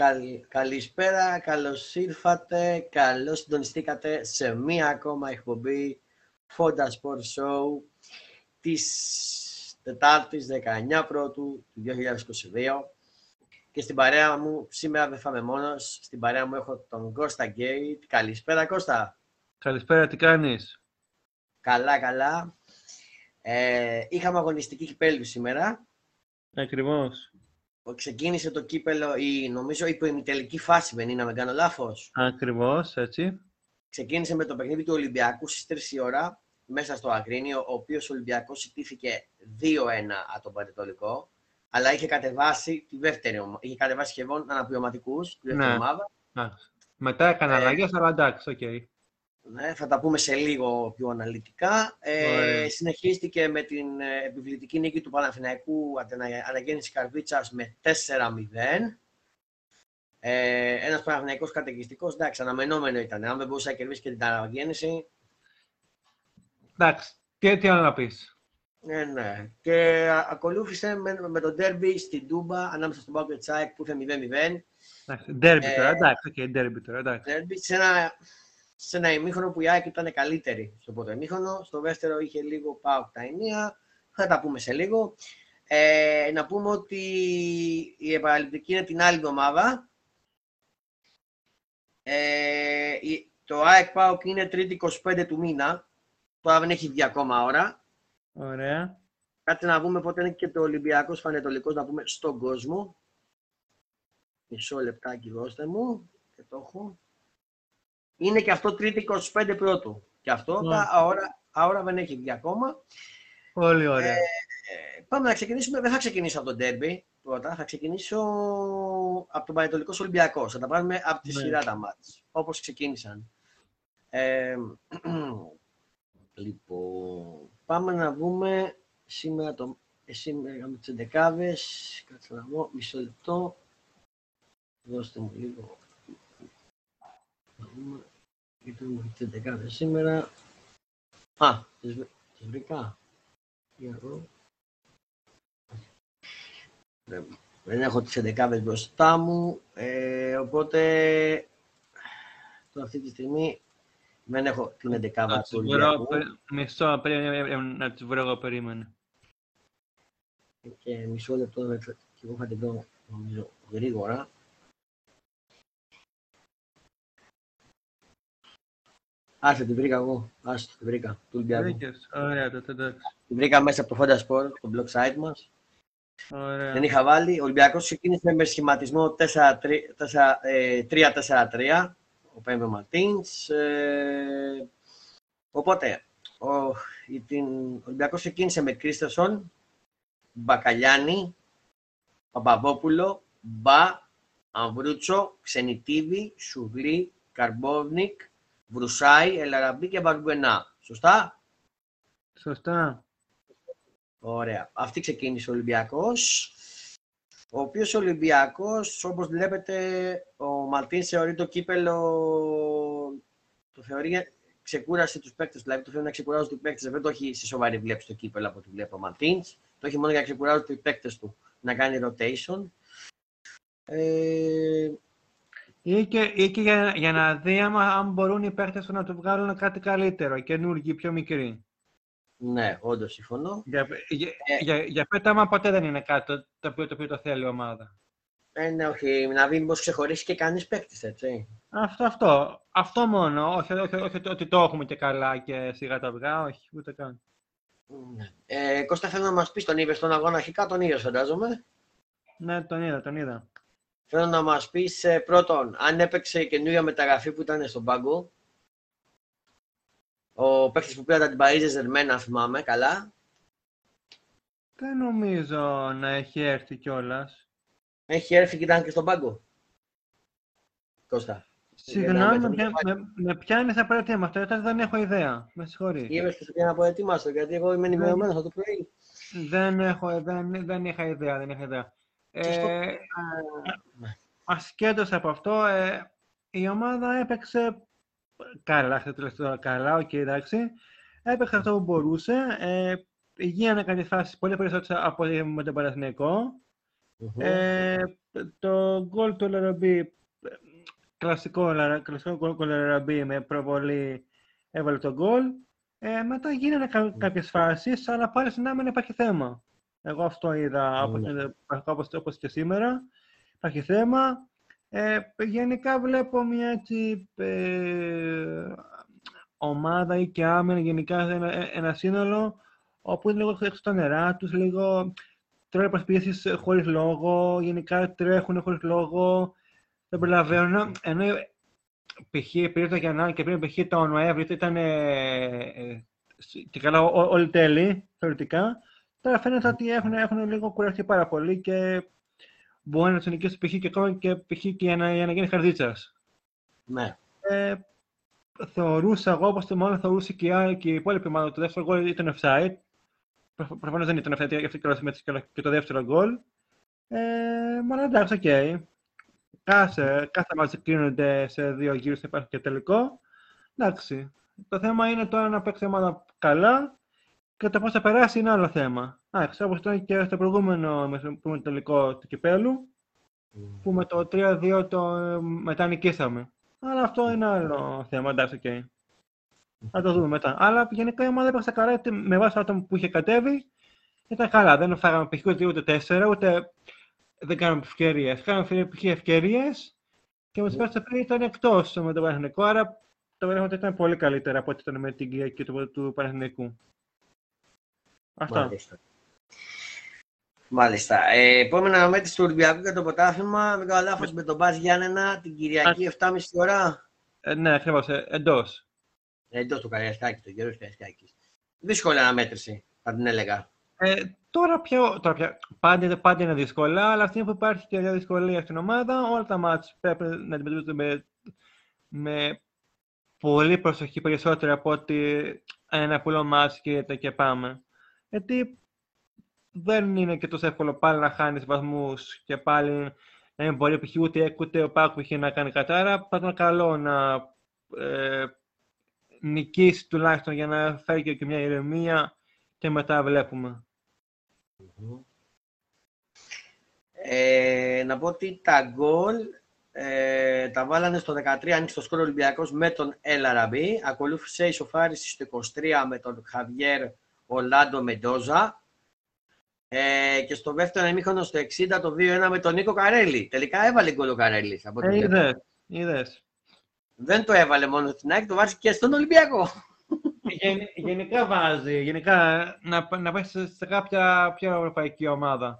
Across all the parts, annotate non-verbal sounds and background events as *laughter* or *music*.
Καλ- καλησπέρα, καλώς ήρθατε, καλώς συντονιστήκατε σε μία ακόμα εκπομπή Fonda Sport Show της Τετάρτης 19 Πρώτου του 2022 και στην παρέα μου, σήμερα δεν θα είμαι μόνος, στην παρέα μου έχω τον Κώστα Γκέιτ. Καλησπέρα Κώστα. Καλησπέρα, τι κάνεις; Καλά, καλά. Ε, είχαμε αγωνιστική κυπέλου σήμερα. Ακριβώς. Ξεκίνησε το κύπελλο, η, νομίζω η προημιτελική φάση, δεν είναι, να μην κάνω λάθος. Ακριβώς, έτσι. Ξεκίνησε με το παιχνίδι του Ολυμπιακού στις 3 η ώρα μέσα στο Αγρίνιο, ο οποίος ο Ολυμπιακός ηττήθηκε 2-1 από τον Πανετολικό, αλλά είχε κατεβάσει τη δεύτερη ομάδα. Είχε κατεβάσει σχεδόν αναπληρωματικούς, τη δεύτερη Ναι. ομάδα. Α, μετά έκανα Ε, αλλαγές, αλλά εντάξει, οκ. Ναι, θα τα πούμε σε λίγο πιο αναλυτικά. Ε, Ωραία. συνεχίστηκε με την ε, επιβλητική νίκη του Παναθηναϊκού από την Ανα- Αναγέννηση Καρδίτσας με 4-0. Ε, ένας Παναθηναϊκός καταιγιστικός, εντάξει, αναμενόμενο ήταν. Αν δεν μπορούσε να κερδίσει και την Αναγέννηση, Εντάξει, τι, τι άλλο να πεις; Ε, ναι. Και α- ακολούθησε με, με το ντέρμπι στην Τούμπα ανάμεσα στον ΠΑΟΚ και στην ΑΕΚ που είχε 0-0. Εντάξει, ντέρμπι Ε, τώρα, εντάξει, οκ, ντέρμπι τώρα, εντάξει. Ντέρμπι σε ένα, σε ένα ημίχρονο που η ΑΕΚ ήταν καλύτερη στο πρώτο ημίχρονο. Στο δεύτερο είχε λίγο ΠΑΟΚ τα ηνία. Θα τα πούμε σε λίγο. Ε, να πούμε ότι η επαναληπτική είναι την άλλη εβδομάδα. Ε, η- το ΑΕΚ ΠΑΟΚ είναι 3η 25 του μήνα. Τώρα δεν έχει βγει ακόμα ώρα. Ωραία. Κάτι να πούμε πότε είναι και το Ολυμπιακός Πανετολικός να πούμε στον κόσμο. Μισό λεπτάκι δώστε μου και το έχω. Είναι και αυτό τρίτη 25 πρώτου. Και αυτό Ναι. τα αόρα, αόρα δεν έχει βγει ακόμα. Πολύ ωραία. Ε, πάμε να ξεκινήσουμε. Δεν θα ξεκινήσω από τον Ντέρμπι πρώτα. Θα ξεκινήσω από τον Πανετολικός Ολυμπιακός. Θα τα πάρουμε από τη Ναι. σειρά τα μάτς. Όπως ξεκίνησαν. Ε, *clears throat* λοιπόν, πάμε να δούμε σήμερα το... ε, Σήμερα με τις εντεκάδες. Κάτσε να δω. Μισό λεπτό. Δώστε μου λίγο. Να δούμε. Γιατί μου τις εντεκάδες σήμερα. Α, τις, βρ- τις βρήκα. Για να δω. Δεν- Δεν έχω τις 11 μπροστά μου, ε, οπότε τώρα αυτή τη στιγμή δεν έχω την 11 Να του τις βρω, Ολυμπιακού περι- μισό, περίμενε, ε, ε, να τις βρω εγώ, περίμενε. και μισό λεπτό δεν θα- και εγώ θα την δω νομίζω γρήγορα. Άσε, την βρήκα εγώ. Άσε, την βρήκα. Του Ολυμπιακού. Βρήκες, ωραία, τότε εντάξει. Την βρήκα μέσα από το Fonda Sport, το blog site μας. Ωραία. Δεν είχα βάλει. Ο Ολυμπιακός ξεκίνησε με σχηματισμό 3-4-3, ο Πέμπε Μαρτίνς. Ε, οπότε, ο, η- την, ο Ολυμπιακός ξεκίνησε με Κρίστεσον, Μπακαλιάνη, Παπαδόπουλο, Μπα, Αμβρούτσο, Ξενιτίδη, Σουγλή, Καρμπόβνικ, Βρουσάη, Ελαραμπή και Μπαρμπενά. Σωστά; Σωστά. Ωραία. Αυτή ξεκίνησε ο Ολυμπιακός. Ο οποίος Ολυμπιακός, όπως βλέπετε, ο Μαρτίν θεωρεί το κύπελο, το θεωρεί ξεκούρασε τους παίκτες, δηλαδή το θεωρεί να ξεκουράζουν τους παίκτες, δεν το έχει σε σοβαρή βλέψη το κύπελο από ό,τι βλέπει ο Μαρτίν. Το έχει μόνο για να ξεκουράζουν τους παίκτες του, να κάνει rotation. Ε, Ή και, ή και για, για να δει άμα, αν μπορούν οι παίχτες του να του βγάλουν κάτι καλύτερο, καινούργιοι, πιο μικροί. ναι, όντως συμφωνώ. Για, για, Ε. για, για πέταμα ποτέ δεν είναι κάτι το, το, οποίο, το οποίο το θέλει η ομάδα. Ε, ναι, όχι, να δει μήπως ξεχωρίσει και κανείς παίκτης, έτσι. Αυτό, αυτό. Αυτό μόνο. Όχι, όχι, όχι, ότι- ότι το έχουμε και καλά και σιγά τα αυγά. Όχι, ούτε καν. Ναι. Ε, Κώστα, θέλω να μας πεις τον είδες στον αγώνα, αρχικά τον είδες φαντάζομαι. Ναι, τον είδα, τον είδα. Θέλω να μας πεις ε, πρώτον, αν έπαιξε καινούργια μεταγραφή που ήταν στον πάγκο. Ο παίκτης που πήρατε την Παρίζε Ζερμένα, αν θυμάμαι καλά. Δεν νομίζω να έχει έρθει κιόλας. Έχει έρθει και ήταν και στον πάγκο. Κώστα. Συγγνώμη, με με, τον με, με, με πιάνει από αυτό, γιατί δεν έχω ιδέα. Με συγχωρείς. Είδες και σου πήγα να προετοιμάσω, γιατί εγώ είμαι ενημερωμένος από το πρωί. Δεν, έχω, δεν, δεν είχα ιδέα, δεν είχα ιδέα. Και στο- Ε, ναι. ασχέτως από αυτό, ε, η ομάδα έπαιξε καλά, αυτό τελευταίο καλά, οκ, εντάξει. Έπαιξε αυτό που μπορούσε. Ε, γίνανε κάποιες φάσεις πολύ περισσότερες από ό,τι με τον Παναθηναϊκό. Ε, το γκολ του Λαραμπή, κλασικό, κλασικό γκολ του Λαραμπή με προβολή έβαλε το γκολ. Ε, μετά γίνανε κά, κάποιες φάσεις, αλλά πάλι στην άμυνα υπάρχει θέμα. Εγώ αυτό είδα, mm. όπως, όπως και σήμερα. Υπάρχει θέμα. Ε, γενικά βλέπω μια έτσι, ε, ομάδα ή και άμυνα, γενικά ένα, ένα σύνολο, όπου είναι λίγο έξω τα νερά τους, λίγο τρώνε προσποιήσεις χωρίς λόγο, γενικά τρέχουν χωρίς λόγο, δεν προλαβαίνουν. Ενώ π.χ. πριν το Γιαννά και πριν π.χ. το Νοέμβριο ήταν ε, ε, και καλά όλοι τέλειοι, θεωρητικά. Τώρα φαίνεται ότι έχουν, έχουν λίγο κουραστεί πάρα πολύ και μπορεί να τους νικήσει π.χ. και ακόμα και π.χ. και για να, για να γίνει χαρδίτσα. Ναι. Ε, θεωρούσα εγώ, όπως το μόνο θεωρούσε και η, και η υπόλοιπη ομάδα το δεύτερο γκολ ήταν offside. Προφανώς δεν ήταν offside, γιατί και το δεύτερο γκολ. Ε, μόνο εντάξει, οκ. Okay. Κάθε, κάθε ματς κρίνονται σε δύο γύρους, υπάρχει και τελικό. Εντάξει. Το θέμα είναι τώρα να παίξει ομάδα καλά και το πώς θα περάσει είναι άλλο θέμα. Εντάξει, όπως ήταν και στο προηγούμενο πούμε, τελικό του κυπέλου, που με το 3-2 το μετά νικήσαμε. Αλλά αυτό είναι άλλο θέμα, εντάξει, οκ. Okay. Θα το δούμε μετά. Αλλά γενικά η ομάδα έπαιξε καλά με βάση το που είχε κατέβει. Ήταν καλά. Δεν φάγαμε π.χ. ούτε 4, ούτε δεν κάναμε ευκαιρίες. Κάναμε ευκαιρίες και με τι πέρασε πριν ήταν εκτός με τον Παναθηναϊκό. Άρα το Παναθηναϊκό ήταν πολύ καλύτερα από ό,τι ήταν με την Κυριακή του, του Παναθηναϊκού. Αυτά. Μάλιστα. Μάλιστα. Ε, επόμενα μέτρηση του Ολυμπιακού για το ποτάθλημα. Μην κάνω λάθος με τον Μπάζ Γιάννενα την Κυριακή 7.30 ώρα. Ε, ναι, ακριβώς. Ε, Εντός. Εντός του Καριασκάκη, του καιρό Καριασκάκη. Δύσκολη αναμέτρηση, θα την έλεγα. Ε, τώρα πια, τώρα πια πάντα, πάντα είναι δύσκολα, αλλά αυτή που υπάρχει και μια δυσκολία στην ομάδα, όλα τα μάτς πρέπει να αντιμετωπίζονται με, με πολύ προσοχή περισσότερο από ότι ένα απλό μάτς και, και πάμε. Γιατί δεν είναι και τόσο εύκολο πάλι να χάνεις βαθμούς και πάλι να μην μπορεί π.χ. ούτε, ούτε ο Πάκου είχε να κάνει κατάρα. Θα ήταν καλό να ε, νικήσεις τουλάχιστον για να φέρει και μια ηρεμία και μετά βλέπουμε. Ε, να πω ότι τα γκολ ε, τα βάλανε στο 13 ανοίξει το σκορ Ολυμπιακός με τον Ελαραμπή. Ακολούθησε η σοφάριση στο 23 με τον Χαβιέρ Ολάντο Μεντόζα. Ε, και στο δεύτερο ημίχρονο στο 60 το 2-1 με τον Νίκο Καρέλη. Τελικά έβαλε γκολ ο Καρέλη. Ε, είδες, είδες. Δεν το έβαλε μόνο στην ΑΕΚ, το βάζει και στον Ολυμπιακό. Γεν, γενικά βάζει, γενικά να, να πάει σε κάποια πιο ευρωπαϊκή ομάδα.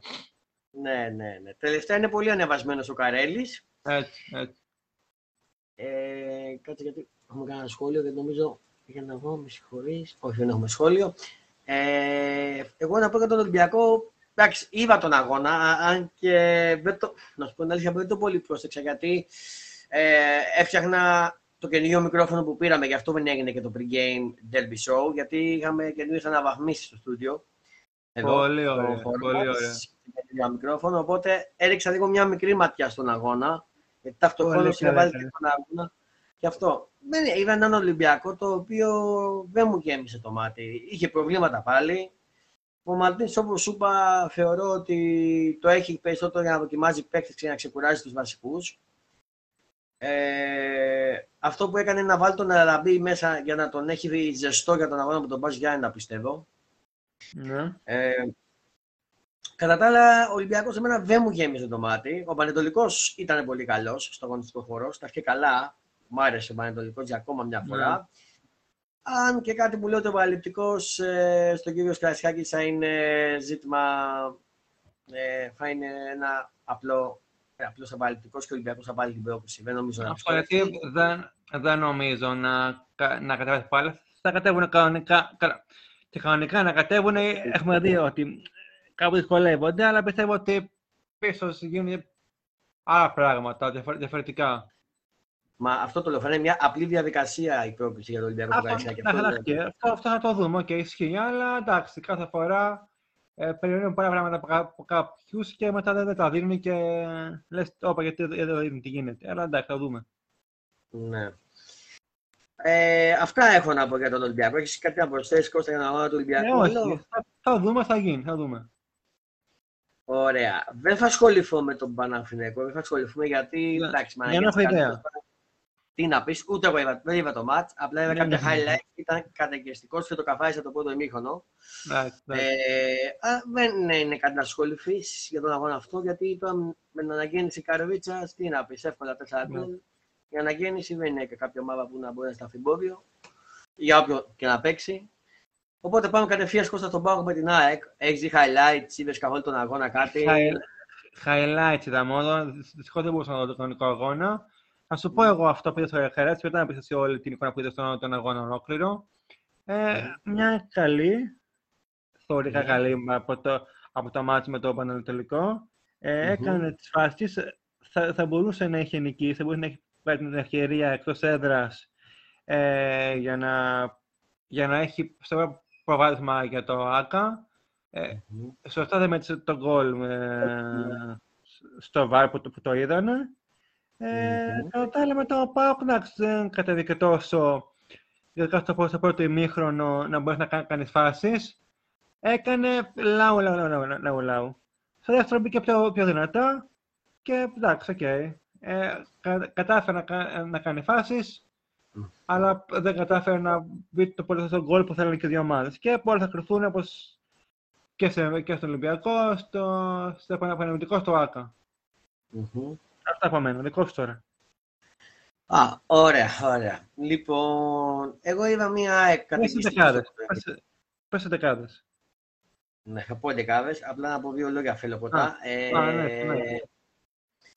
Ναι, ναι, ναι. Τελευταία είναι πολύ ανεβασμένος ο Καρέλης. Έτσι, έτσι. Ε, κάτσε γιατί έχουμε κάνει ένα σχόλιο, δεν νομίζω για να δω, με συγχωρείς. Όχι, δεν έχουμε σχόλιο. Ε, εγώ να πω για τον Ολυμπιακό, εντάξει, είδα τον αγώνα, αν και δεν το, να σου πω την αλήθεια, δεν το πολύ πρόσεξα, γιατί ε, έφτιαχνα το καινούργιο μικρόφωνο που πήραμε, γι' αυτό δεν έγινε και το pre-game Derby Show, γιατί είχαμε καινούργιες αναβαθμίσεις στο στούντιο. Εδώ, πολύ ωραία, πολύ ωραία. μικρόφωνο, οπότε έριξα λίγο μια μικρή ματιά στον αγώνα, γιατί ταυτόχρονα συνεβάζει και τον αγώνα. Και αυτό. Είδα έναν Ολυμπιακό το οποίο δεν μου γέμισε το μάτι. Είχε προβλήματα πάλι. Ο Μαλτίν, όπως σου είπα, θεωρώ ότι το έχει περισσότερο για να δοκιμάζει παίκτες και να ξεκουράζει τους βασικούς. Ε, αυτό που έκανε να βάλει τον Αραμπί μέσα για να τον έχει ζεστό για τον αγώνα με τον Μπάζ Γιάννη, πιστεύω. Ναι. Ε, κατά τα άλλα, ο Ολυμπιακός εμένα δεν μου γέμιζε το μάτι. Ο Πανετολικός ήταν πολύ καλός στο αγωνιστικό χώρο. Στα και καλά. Μ' άρεσε ο Πανετολικός για ακόμα μια φορά. Ναι. Αν και κάτι που λέει ότι ο Παραληπτικός ε, στον κύριο Σκρασιάκη θα είναι ζήτημα, ε, θα είναι ένα απλό ε, απλώ απαλληπτικό και ο Ολυμπιακός θα βάλει την πρόκληση. Δεν νομίζω να Αυτό γιατί δεν, δεν νομίζω να, να κατέβει πάλι. Θα κατέβουν κανονικά. Και κανονικά να κατέβουν, έχουμε δει ότι κάπου δυσκολεύονται, αλλά πιστεύω ότι πίσω γίνουν άλλα πράγματα διαφορετικά. Μα αυτό το λέω, είναι μια απλή διαδικασία η πρόκληση για το Ολυμπιακό Αυτό, αυτό, αυτό θα το δούμε, και okay, ισχύει, αλλά εντάξει, κάθε φορά ε, περιμένουν πολλά πράγματα από κάποιους και μετά δεν, τα δίνουν και λες, όπα γιατί δεν δίνουν τι γίνεται. Αλλά εντάξει, θα δούμε. Ναι. Ε, αυτά έχω να πω για τον Ολυμπιακό. Έχεις κάτι να προσθέσεις Κώστα για τον αγώνα του Ολυμπιακού; Ναι, όχι. Θα, θα, δούμε, θα γίνει. Θα δούμε. Ωραία. Δεν θα ασχοληθώ με τον Παναθηναϊκό, δεν θα ασχοληθούμε γιατί. Ναι. Εντάξει, μα Για να έχω ιδέα. Τι να πεις, ούτε εγώ είδα, δεν είδα το match. Απλά είδα Ναι, κάποια ναι, ναι. highlight. Ήταν καταγκριστικό και το καφάρισε το πρώτο ημίχρονο. Εντάξει, εντάξει. Ε, α, δεν είναι κάτι να ασχοληθείς για τον αγώνα αυτό, γιατί τώρα με την αναγέννηση Καροβίτσα, τι να πεις, εύκολα τέσσερα Ναι. γκολ. Η αναγέννηση δεν είναι και κάποια ομάδα που να μπορεί να σταθεί εμπόδιο για όποιον και να παίξει. Οπότε πάμε κατευθείαν Κώστα στον πάγκο με την ΑΕΚ. Έχεις δει highlights, είδες καθόλου τον αγώνα κάτι; High- Highlights είδα μόνο. Δυστυχώς δεν μπορούσα να δω τον κανονικό αγώνα. Θα σου πω εγώ αυτό που είδα στο Hertz, μετά να πεις εσύ όλη την εικόνα που είδα στον τον αγώνα ολόκληρο. Ε, Ναι. μια καλή, θεωρητικά Ναι. καλή από το, από το μάτι με το Πανατολικό. Ε, Μμμ. Έκανε τις φάσεις, θα, θα μπορούσε να έχει νικήσει, θα μπορούσε να έχει πάρει την ευκαιρία εκτός έδρας ε, για, να, για να έχει στο προβάδισμα για το ΆΚΑ. Ε, Μμμ. Σωστά δεν μέτρησε το γκολ ε, στο βάρ που, το- που το είδανε. Ε, Μμμ. Κατά τα άλλα με το ΠΑΟΚ, εντάξει, δεν κατέβηκε τόσο ειδικά στο πρώτο, στο πρώτο ημίχρονο να μπορείς να κάνει, κάνεις φάσεις. Έκανε λαού, λαού, λαού, λαού, λαού, λαού. Στο δεύτερο μπήκε πιο, πιο δυνατά και εντάξει, οκ. Ε, κα, κατάφερε να, κα- να κάνει φάσεις, Μμ. αλλά δεν κατάφερε να μπει το πολύ στο γκολ που θέλουν και οι δύο ομάδες. Και όλα θα κρυφθούν όπως και, σε, και στον Ολυμπιακό, στο, στο επαναπανεμητικό, στο ΆΚΑ. Μμμ. Αυτά από μένα, δικό σου τώρα. Α, ωραία, ωραία. Λοιπόν, εγώ είδα μία ΑΕΚ Πες σε κατοικιστική δεκάδες. στο Πες σε- Πες σε δεκάδες. Ναι, θα πω δεκάδες, απλά να πω δύο λόγια θέλω ποτά. Ε, α, ναι, ναι.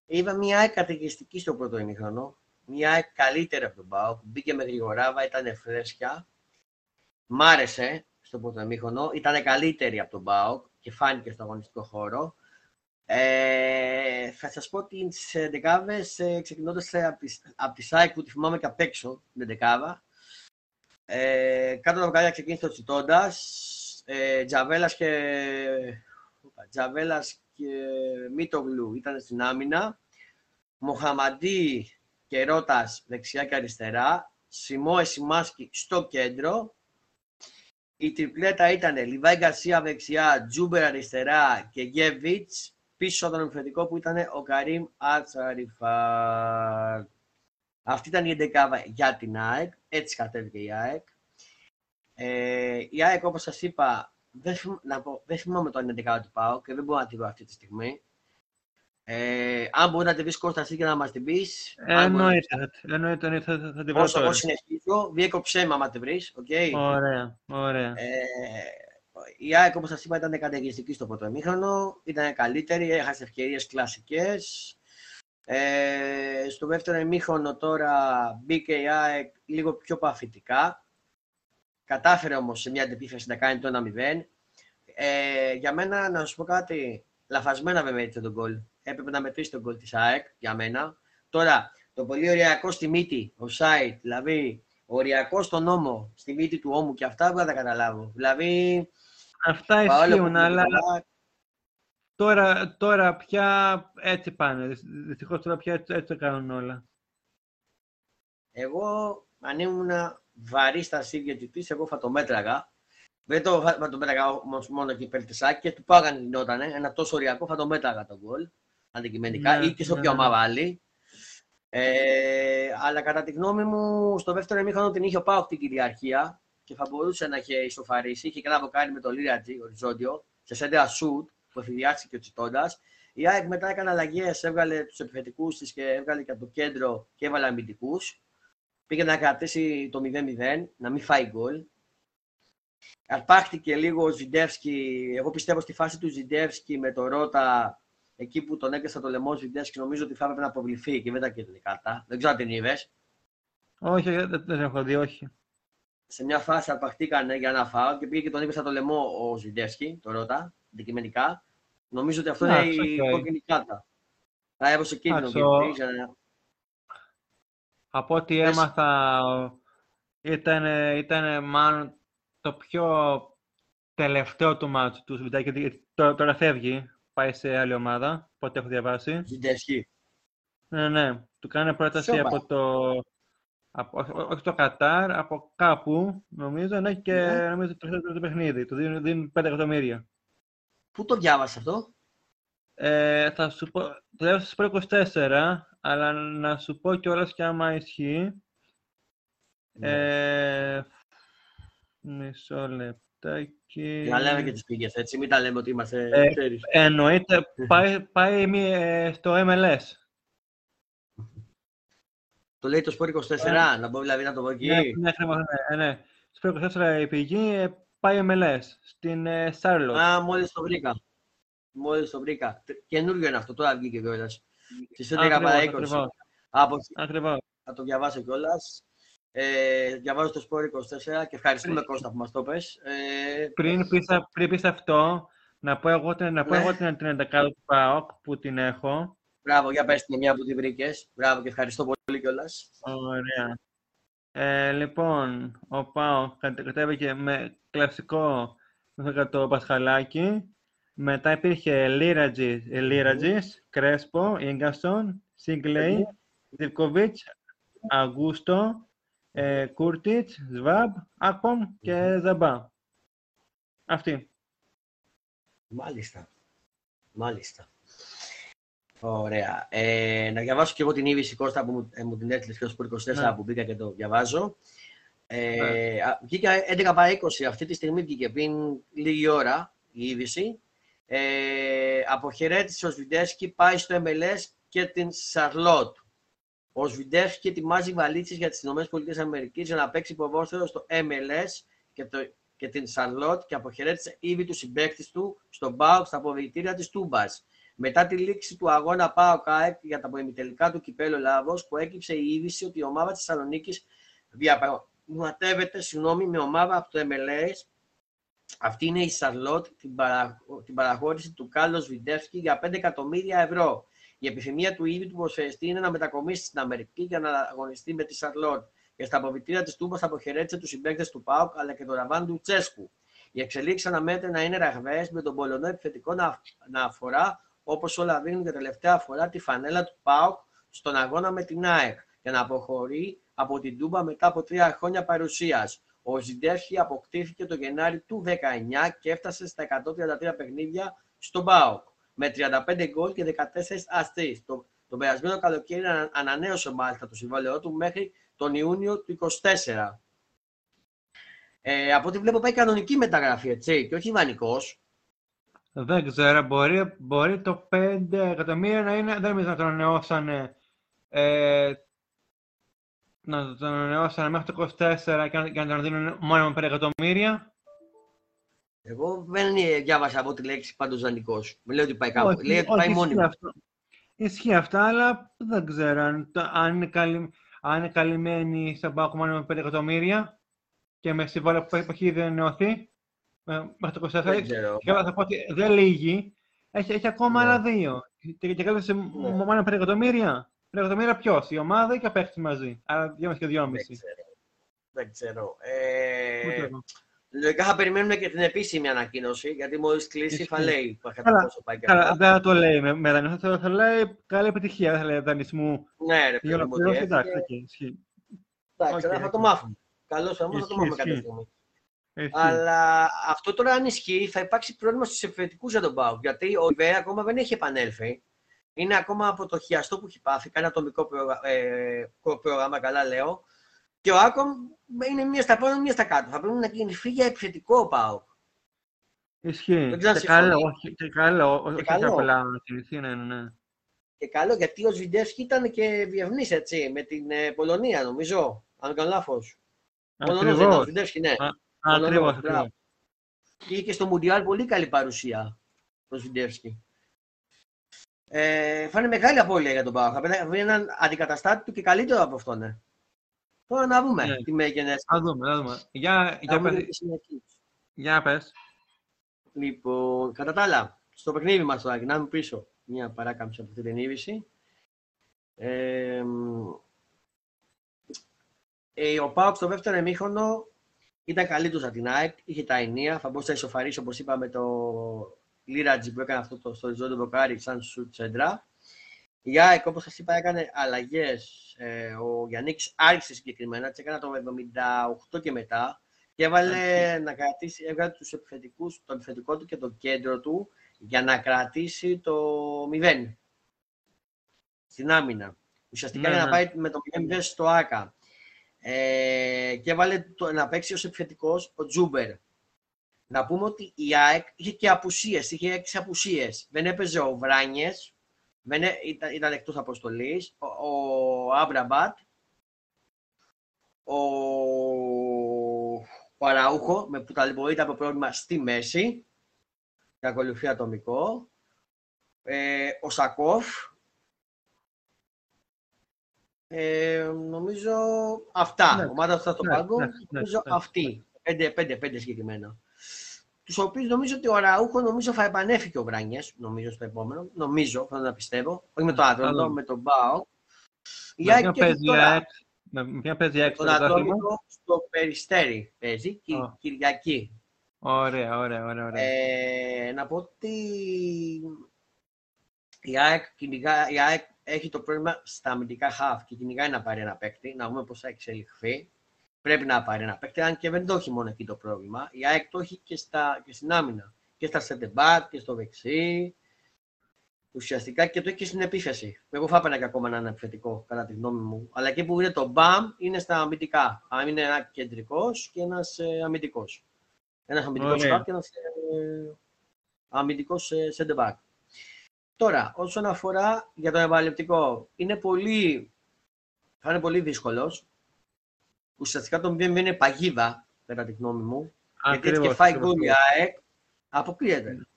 Είδα μια ΑΕΚ καταιγιστική στο πρώτο ημίχρονο. Μια ΑΕΚ καλύτερη από τον ΠΑΟΚ. Μπήκε με γρηγοράβα, ήταν φρέσκια. Μ' άρεσε στο πρώτο ημίχρονο. Ήταν καλύτερη από τον ΠΑΟΚ και φάνηκε στο αγωνιστικό χώρο. Ε, θα σας πω τις ε, δεκάδες ε, ξεκινώντας ε, από τη, από τη ΣΑΕΚ που τη θυμάμαι και απ' έξω την δεκάδα. Ε, κάτω από τα ξεκίνησε ο Τσιτώντας, ε, Τζαβέλας και, οπα, Τζαβέλας και Μίτογλου ήταν στην άμυνα, Μοχαμαντή και Ρώτας δεξιά και αριστερά, Σιμώε Σιμάσκι στο κέντρο, η τριπλέτα ήταν Λιβάη Γκαρσία δεξιά, Τζούμπερ αριστερά και Γκέβιτς πίσω από τον επιθετικό που ήταν ο Καρίμ Ατσαριφάρ. Αυτή ήταν η ενδεκάδα για την ΑΕΚ, έτσι κατέβηκε η ΑΕΚ. Ε, η ΑΕΚ, όπως σας είπα, δεν, θυμ, να πω, δεν θυμάμαι το αν είναι εντεκάβα του ΠΑΟ και δεν μπορώ να τη βρω αυτή τη στιγμή. Ε, αν μπορεί να τη βρεις Κώστα εσύ και να μας την πεις. αν μπορεί να- Εννοείται, θα- εννοείται, εννοείται, θα, θα, θα την βρω Όσο τώρα. εγώ συνεχίζω, διέκοψέ με άμα τη βρεις, οκ. Ωραία, ωραία. Ε, η ΑΕΚ, όπως σας είπα, ήταν καταιγιστική στο πρώτο ημίχρονο. Ήταν καλύτερη, έχασε ευκαιρίες κλασικές. Ε, στο δεύτερο ημίχρονο τώρα μπήκε η ΑΕΚ λίγο πιο παθητικά. Κατάφερε όμως σε μια αντεπίθεση να κάνει το 1-0. Ε, για μένα, να σου πω κάτι, λαφασμένα με μέτρησε τον γκολ. Έπρεπε να μετρήσει τον γκολ της ΑΕΚ, για μένα. Τώρα, το πολύ ωριακό στη μύτη, offside, δηλαδή οριακό στον νόμο, στη μύτη του ώμου και αυτά, δεν θα τα καταλάβω. Δηλαδή, Αυτά παρόλο που ισχύουν, είναι αλλά καλά, τώρα, τώρα πια έτσι πάνε. Δυ- Δυστυχώς τώρα πια έτσι, έτσι το κάνουν όλα. Εγώ, αν ήμουν βαρύ στα σίδια του της, εγώ θα το μέτραγα. Δεν το, θα το μέτραγα όμως μόνο εκεί πελτεσάκι και του πάγανε γινότανε. Ένα τόσο ωριακό θα το μέτραγα τον γκολ, αντικειμενικά, Ναι, ή και σε ναι, όποια ναι. ομάδα άλλη. Ε, αλλά κατά τη γνώμη μου, στο δεύτερο ημίχρονο την είχε ο Πάοκ την κυριαρχία και θα μπορούσε να είχε ισοφαρίσει. Είχε και ένα βοκάρι με το Λίρατζι, οριζόντιο, σε σέντερα σουτ που εφηδιάστηκε ο Τσιτώντας. Η ΑΕΚ μετά έκανε αλλαγές, έβγαλε τους επιθετικούς της και έβγαλε και από το κέντρο και έβαλε αμυντικούς. Πήγε να κρατήσει το 0-0, να μην φάει γκολ. Αρπάχτηκε λίγο ο Ζιντεύσκι. Εγώ πιστεύω στη φάση του Ζιντεύσκι με το Ρότα, εκεί που τον έκλεισα το λαιμό Ζιντεύσκι, νομίζω ότι θα έπρεπε να αποβληθεί και δεν τα κέρδισε κάρτα. Δεν ξέρω αν την είδες. Όχι, δεν, δεν έχω δει, όχι. Σε μια φάση αρπαχτήκανε για να φάω και πήγε και τον έκλεισα το λαιμό ο Ζιντεύσκι, το Ρότα, αντικειμενικά. Νομίζω ότι αυτό είναι Εντάξει, η οκ. κόκκινη κάρτα. Θα έβωσε κίνδυνο Εντάξει, ο- και για να- Από ό,τι Πες. έμαθα, ήταν, ήταν μάλλον το πιο τελευταίο του μάτσου του Σβιντάκη, γιατί τώρα, τώρα φεύγει, πάει σε άλλη ομάδα, πότε έχω διαβάσει. Ζιντεύσκι. Ναι, ναι, του κάνει πρόταση Σόπα. από το, από, ό- όχι το Κατάρ, από κάπου, νομίζω, ναι, και Ναι. νομίζω το τελευταίο του παιχνίδι, του δίνουν, δίνουν 5 εκατομμύρια. Πού το διάβασες αυτό, Ε, θα σου πω, το λέω σας πω 24, αλλά να σου πω κιόλας και άμα ισχύει. Ναι. Ε, μισό λεπτάκι. Να λέμε και τις πήγες, έτσι, μην τα λέμε ότι είμαστε, Ε, ξέρεις. Εννοείται, *laughs* πάει, πάει μη- ε, στο MLS. Το λέει το Σπορ 24, να μπω δηλαδή να το πω εκεί. Ναι, ναι, ακριβώς, ναι, ναι. Στο 24 η πηγή ε, πάει MLS, στην ε, Charlotte. Α, μόλις το βρήκα. Μόλις το βρήκα. Τε- Καινούριο είναι αυτό, τώρα βγήκε κιόλας. Στις 11 παρά 20. ακριβώς, Από ακριβώς. θα το διαβάσω κιόλας. Ε, διαβάζω το Σπορ 24 και ευχαριστούμε Κώστα που μας το πες. Ε, Πριν πεις, α- πριν πεις αυτό, να πω εγώ, την- να πω Ναι. εγώ την, την 11 του ΠΑΟΚ που την έχω. Μπράβο, για πες την μια που την βρήκες. Μπράβο και ευχαριστώ πολύ κιόλας. Ωραία. Ε, λοιπόν, ο ΠΑΟΚ κατε- κατέβηκε με κλασικό με το Πασχαλάκι. Μετά υπήρχε Λίρατζης, ε, Λίρατζης Κρέσπο, Ίγκασον, Σίγκλεϊ, Ζιβκοβίτς, Αγούστο, ε, Κούρτιτς, Σβάμπ, Άκπομ και Ζαμπά. Αυτή. Μάλιστα. Μάλιστα. Ωραία. Ε, να διαβάσω και εγώ την είδηση Κώστα που μου, ε, μου την έστειλες και ο Σπορ 24 Ναι. που μπήκα και το διαβάζω. Ε, Ναι. α, Βγήκε 11 παρά 20. Αυτή τη στιγμή βγήκε πριν λίγη ώρα η είδηση. Ε, αποχαιρέτησε ο Σφιντέρσκι, πάει στο MLS και την Σαρλότ. Ο Σφιντέρσκι ετοιμάζει βαλίτσες για τις ΗΠΑ για να παίξει ποδόσφαιρο στο MLS και, το, και την Σαρλότ και αποχαιρέτησε ήδη τους συμπαίκτης του στον ΠΑΟΚ στα αποδυτήρια της Τούμπας. Μετά τη λήξη του αγώνα ΠΑΟΚ ΑΕΚ για τα προημιτελικά του κυπέλου Ελλάδος, προέκυψε η είδηση ότι η ομάδα της Θεσσαλονίκης διαπραγματεύεται συγγνώμη, με ομάδα από το MLS. Αυτή είναι η Σαρλότ, την, παρα... την παραχώρηση του Κάρολ Σφιντέρσκι για 5 εκατομμύρια ευρώ. Η επιθυμία του ίδιου του ποδοσφαιριστή είναι να μετακομίσει στην Αμερική για να αγωνιστεί με τη Σαρλότ. Και στα αποδυτήρια της Τούμπα αποχαιρέτησε τους συμπαίκτες του ΠΑΟΚ αλλά και τον Ραζβάν Λουτσέσκου. Οι εξελίξεις αναμένεται να είναι ραγδαίες με τον Πολωνό επιθετικό να, να αφορά όπως όλα δίνουν για τελευταία φορά τη φανέλα του ΠΑΟΚ στον αγώνα με την ΑΕΚ και να αποχωρεί από την Τούμπα μετά από τρία χρόνια παρουσίας. Ο Ζιντέρχη αποκτήθηκε το Γενάρη του 19 και έφτασε στα 133 παιχνίδια στον ΠΑΟΚ με 35 γκολ και 14 αστείς. Το, τον περασμένο καλοκαίρι ανα- ανανέωσε μάλιστα το συμβόλαιό του μέχρι τον Ιούνιο του 24. Ε, από ό,τι βλέπω πάει κανονική μεταγραφή, έτσι, και όχι βανικός. Δεν ξέρω, μπορεί, μπορεί το 5 εκατομμύρια να είναι, δεν νομίζω να το ανανεώσανε, ε, να το ανανεώσανε μέχρι το 24 και να, και να τον δίνουν μόνο με 5 εκατομμύρια. Εγώ δεν ε, διάβασα από τη λέξη πάντως δανεικός. Μου λέει ότι πάει κάπου. Όχι, λέει ότι όχι, πάει ισχύει μόνιμο. αυτό. Ισχύει αυτά, αλλά δεν ξέρω αν, το- αν, είναι, καλυ, αν είναι καλυμμένοι στον Πάκο μόνο με 5 εκατομμύρια και με συμβόλαιο που έχει ήδη ανανεωθεί ε, μέχρι το 24. Δεν ξέρω. Και θα πω ότι δεν λύγει. Έχει, έχει ακόμα Ναι. άλλα δύο. Και, και κάλεσε μόνο 5 εκατομμύρια. 5 εκατομμύρια ποιος, η ομάδα ή και ο παίχτη μαζί. Άρα 2,5 και 2,5. Δεν ξέρω. Δεν ξέρω. Ε, Ούτε εγώ. λογικά θα περιμένουμε και την επίσημη ανακοίνωση, γιατί μόλις κλείσει Ισχύει. θα λέει κατά Καλά, πόσο πάει και Καλά, αυτά. δεν θα το λέει με, με δανεισμό, θα, θα λέει καλή επιτυχία. Δεν θα λέει δανεισμού. Ναι, ρε Η παιδί μου, ότι ολοκλήρωση, εντάξει, έφυγε. οκ, ισχύει. Εντάξει, Οκ, αλλά θα οκ. το μάθουμε. Καλώς θα θα το Ισχύει, μάθουμε κάποια ισχύει. στιγμή. Ισχύει. Αλλά αυτό τώρα αν ισχύει θα υπάρξει πρόβλημα στους επιθετικούς για τον Πάουκ. Γιατί ο Ιβέα ακόμα δεν έχει επανέλθει. Είναι ακόμα από το χιαστό που έχει πάθει. Κάνει ατομικό πρόγρα- ε, πρόγραμμα, καλά λέω. Και ο Άκομ είναι μίας στα πάνω, μίας στα κάτω. Θα πρέπει να κινηθεί για επιθετικό ο Πάουκ. Ισχύει. Δεν ξέρω αν Και καλό, συμφωνεί. όχι, και καλό, όχι καλό. απλά να κινηθεί, ναι, ναι, ναι. Και καλό γιατί ο Ζιντεύσκι ήταν και διευνής έτσι με την ε, Πολωνία νομίζω. Αν δεν κάνω λάθος. Πολωνός δεν ήταν ο Ακριβώς. Ζιντεύσκι, ναι. Α, Πολωνός, Ακριβώς, μπράβο. ακριβώς. Και είχε και στο Μουντιάλ πολύ καλή παρουσία ο Ζιντεύσκι. Ε, θα είναι μεγάλη απώλεια για τον Πάο. Θα πρέπει να βρει έναν αντικαταστάτη του και καλύτερο από αυτόν. Ναι. Τώρα να δούμε Ναι. τι μέγενες. Θα δούμε, θα δούμε. Για, Να για, δούμε πες, τις συνεχίζει. για πες. Λοιπόν, κατά τα άλλα, στο παιχνίδι μας τώρα, να πίσω μια παράκαμψη από αυτή την είδηση. Ε, μ, ε, ο Πάοκ στο δεύτερο εμίχρονο ήταν καλύτερος από την ΑΕΚ, είχε τα ενία, θα μπορούσε να ισοφαρίσει όπως είπαμε το Λίρατζι που έκανε αυτό το, στο οριζόντιο δοκάρι σαν σου τσέντρα. Η ΑΕΚ όπως σας είπα έκανε αλλαγές, ε, ο Γιάννης άρχισε συγκεκριμένα, τις έκανε το 78 και μετά και έβαλε να κρατήσει, έβγαλε τους επιθετικούς, το επιθετικό του και το κέντρο του για να κρατήσει το 0 στην άμυνα. Ουσιαστικά Ναι, για να ναι. πάει με το 0 στο ΟΑΚΑ. Ε, και έβαλε το, να παίξει ως επιθετικός ο Τσούμπερ. Να πούμε ότι η ΑΕΚ είχε και απουσίες, είχε έξι απουσίες. Δεν έπαιζε ο Βράνιες, δεν έ- ήταν, ήταν εκτός αποστολής, ο, ο Αμραμπάτ, ο, ο Αραούχο, με που ταλαιπωρείται από πρόβλημα στη μέση, και ακολουθεί ατομικό, ε, ο Σακόφ, ε, νομίζω αυτά. Ναι. Ομάδα αυτά στο Ναι, πάγκο, ναι, ναι, νομίζω ναι. αυτοί. Πέντε, πέντε, πέντε συγκεκριμένα. Τους οποίους νομίζω ότι ο Ραούχο νομίζω θα επανέφυγε ο Βράνιε, νομίζω στο επόμενο. Νομίζω, θέλω να πιστεύω. Όχι με το Άτροντο, Άλλο. με τον Μπάο. Η Με ΑΕΚ ποιον και έχει παίζει η τώρα ΑΕΚ, με με ποιον παίζει η ΑΕΚ στο τον πρωτάθλημα. Ατρόμητο στο Περιστέρι παίζει, Κυ- Α. Κυριακή. Ωραία, ωραία, ωραία. ωραία. Ε, να πω ότι η ΑΕΚ, κυνηγά- η ΑΕΚ έχει το πρόβλημα στα αμυντικά half και κυνηγάει να πάρει ένα παίκτη, να δούμε πώς θα εξελιχθεί. Πρέπει να πάρει ένα παίκτη, αν και δεν το έχει μόνο εκεί το πρόβλημα. Η ΑΕΚ το έχει και, στα, και στην άμυνα. Και στα σεντεμπάτ και στο δεξί. Ουσιαστικά και το έχει και στην επίθεση. Εγώ θα έπαιρνα και ακόμα έναν επιθετικό, κατά τη γνώμη μου. Αλλά εκεί που είναι το μπαμ είναι στα αμυντικά. Αν είναι ένα κεντρικός και ένας ε, αμυντικός. Ένας αμυντικός Ωραία. half και ένας ε, αμυντικός center back. Τώρα, όσον αφορά για το επαγγελματικό, είναι πολύ, θα είναι πολύ δύσκολος. Ουσιαστικά το 0 είναι παγίδα, κατά τη γνώμη μου. γιατί έτσι και Ακριβώς, φάει ακριβώς. γκολ η ΑΕΚ, αποκλείεται.